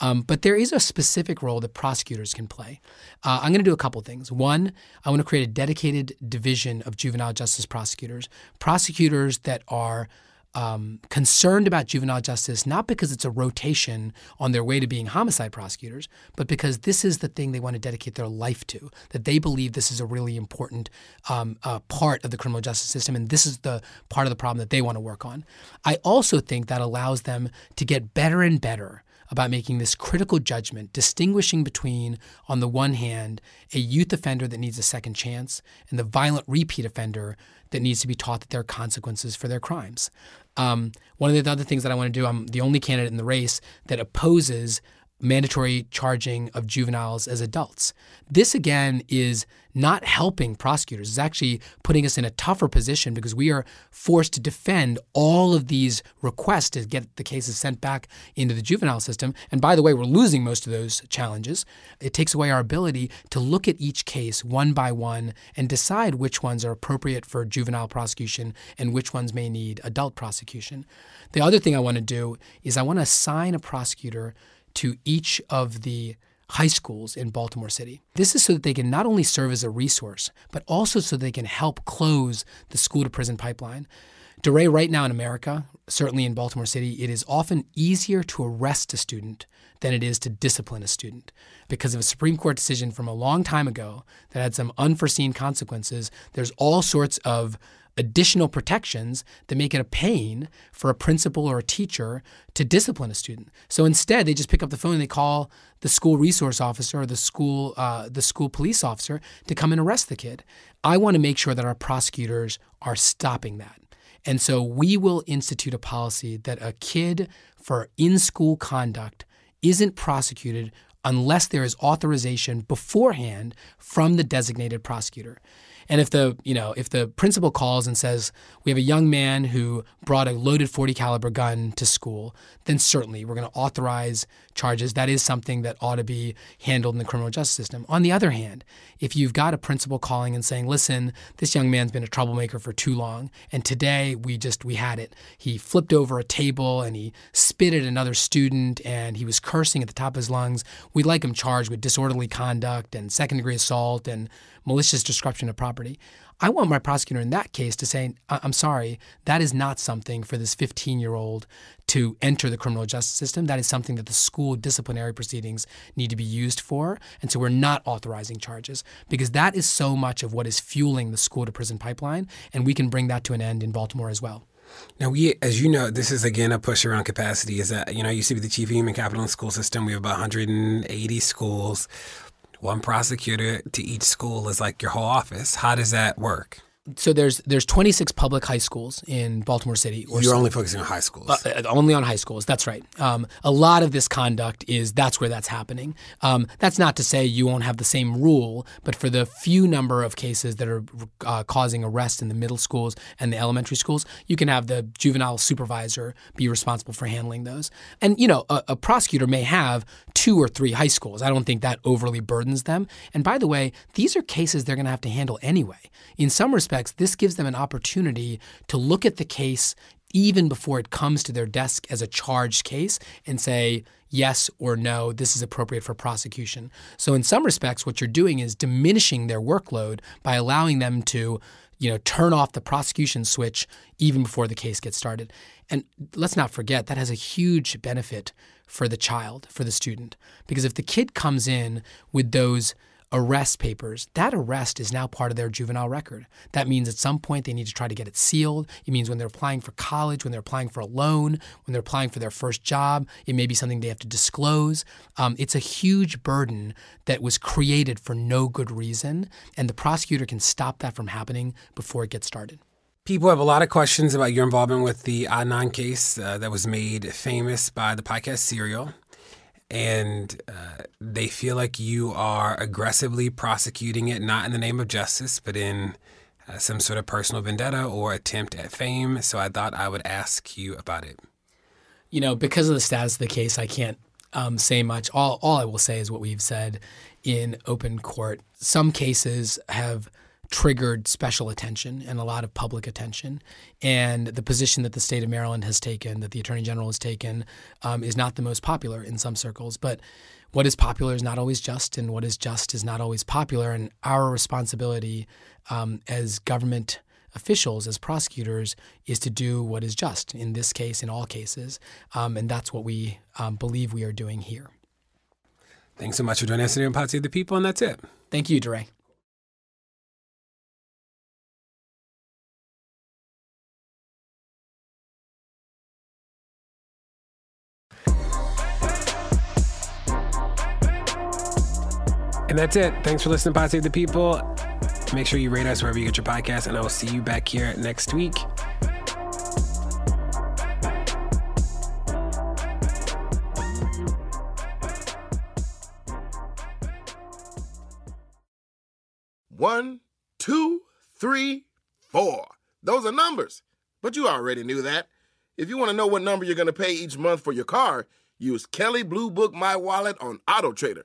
Um, but there is a specific role that prosecutors can play. Uh, I'm going to do a couple things. One, I want to create a dedicated division of juvenile justice prosecutors, prosecutors that are um, concerned about juvenile justice, not because it's a rotation on their way to being homicide prosecutors, but because this is the thing they want to dedicate their life to, that they believe this is a really important um, uh, part of the criminal justice system, and this is the part of the problem that they want to work on. I also think that allows them to get better and better about making this critical judgment, distinguishing between, on the one hand, a youth offender that needs a second chance and the violent repeat offender that needs to be taught that there are consequences for their crimes. Um, one of the other things that I want to do, I'm the only candidate in the race that opposes mandatory charging of juveniles as adults. This again is not helping prosecutors. It's actually putting us in a tougher position because we are forced to defend all of these requests to get the cases sent back into the juvenile system. And by the way, we're losing most of those challenges. It takes away our ability to look at each case one by one and decide which ones are appropriate for juvenile prosecution and which ones may need adult prosecution. The other thing I want to do is I want to assign a prosecutor to each of the high schools in Baltimore City. This is so that they can not only serve as a resource, but also so they can help close the school to prison pipeline. DeRay, right now in America, certainly in Baltimore City, it is often easier to arrest a student than it is to discipline a student because of a Supreme Court decision from a long time ago that had some unforeseen consequences. There's all sorts of additional protections that make it a pain for a principal or a teacher to discipline a student. So instead, they just pick up the phone and they call the school resource officer or the school uh, the school police officer to come and arrest the kid. I want to make sure that our prosecutors are stopping that. And so we will institute a policy that a kid for in school conduct isn't prosecuted unless there is authorization beforehand from the designated prosecutor. And if the, you know, if the principal calls and says, we have a young man who brought a loaded 40 caliber gun to school, then certainly we're going to authorize charges. That is something that ought to be handled in the criminal justice system. On the other hand, if you've got a principal calling and saying, listen, this young man's been a troublemaker for too long, and today we just, we had it. He flipped over a table and he spit at another student and he was cursing at the top of his lungs. We'd like him charged with disorderly conduct and second degree assault and malicious destruction of property. I want my prosecutor in that case to say, I'm sorry, that is not something for this 15 year old to enter the criminal justice system. That is something that the school disciplinary proceedings need to be used for. And so we're not authorizing charges because that is so much of what is fueling the school to prison pipeline. And we can bring that to an end in Baltimore as well. Now, we, as you know, this is again a push around capacity. Is that, you know, I used to be the chief of human capital in the school system. We have about 180 schools one prosecutor to each school is like your whole office. How does that work? So there's there's 26 public high schools in Baltimore City. You're so. only focusing on high schools. Uh, uh, only on high schools. That's right. Um, a lot of this conduct is that's where that's happening. Um, that's not to say you won't have the same rule, but for the few number of cases that are uh, causing arrest in the middle schools and the elementary schools, you can have the juvenile supervisor be responsible for handling those. And you know, a, a prosecutor may have two or three high schools. I don't think that overly burdens them. And by the way, these are cases they're going to have to handle anyway. In some respects this gives them an opportunity to look at the case even before it comes to their desk as a charged case and say, yes or no, this is appropriate for prosecution. So, in some respects, what you're doing is diminishing their workload by allowing them to you know, turn off the prosecution switch even before the case gets started. And let's not forget that has a huge benefit for the child, for the student. Because if the kid comes in with those arrest papers, that arrest is now part of their juvenile record. That means at some point they need to try to get it sealed. It means when they're applying for college, when they're applying for a loan, when they're applying for their first job, it may be something they have to disclose. Um, it's a huge burden that was created for no good reason, and the prosecutor can stop that from happening before it gets started. People have a lot of questions about your involvement with the Adnan case uh, that was made famous by the podcast Serial and uh, they feel like you are aggressively prosecuting it, not in the name of justice, but in uh, some sort of personal vendetta or attempt at fame. So I thought I would ask you about it. You know, because of the status of the case, I can't um, say much. All, all I will say is what we've said in open court. Some cases have triggered special attention and a lot of public attention. And the position that the state of Maryland has taken, that the attorney general has taken, um, is not the most popular in some circles. But what is popular is not always just, and what is just is not always popular. And our responsibility um, as government officials, as prosecutors, is to do what is just in this case, in all cases. Um, and that's what we um, believe we are doing here. Thanks so much for joining us today on Pod of the People, and that's it. Thank you, DeRay. And that's it. Thanks for listening to Pod Save the People. Make sure you rate us wherever you get your podcast, and I will see you back here next week. One, two, three, four. Those are numbers. But you already knew that. If you want to know what number you're going to pay each month for your car, use Kelley Blue Book My Wallet on Auto Trader.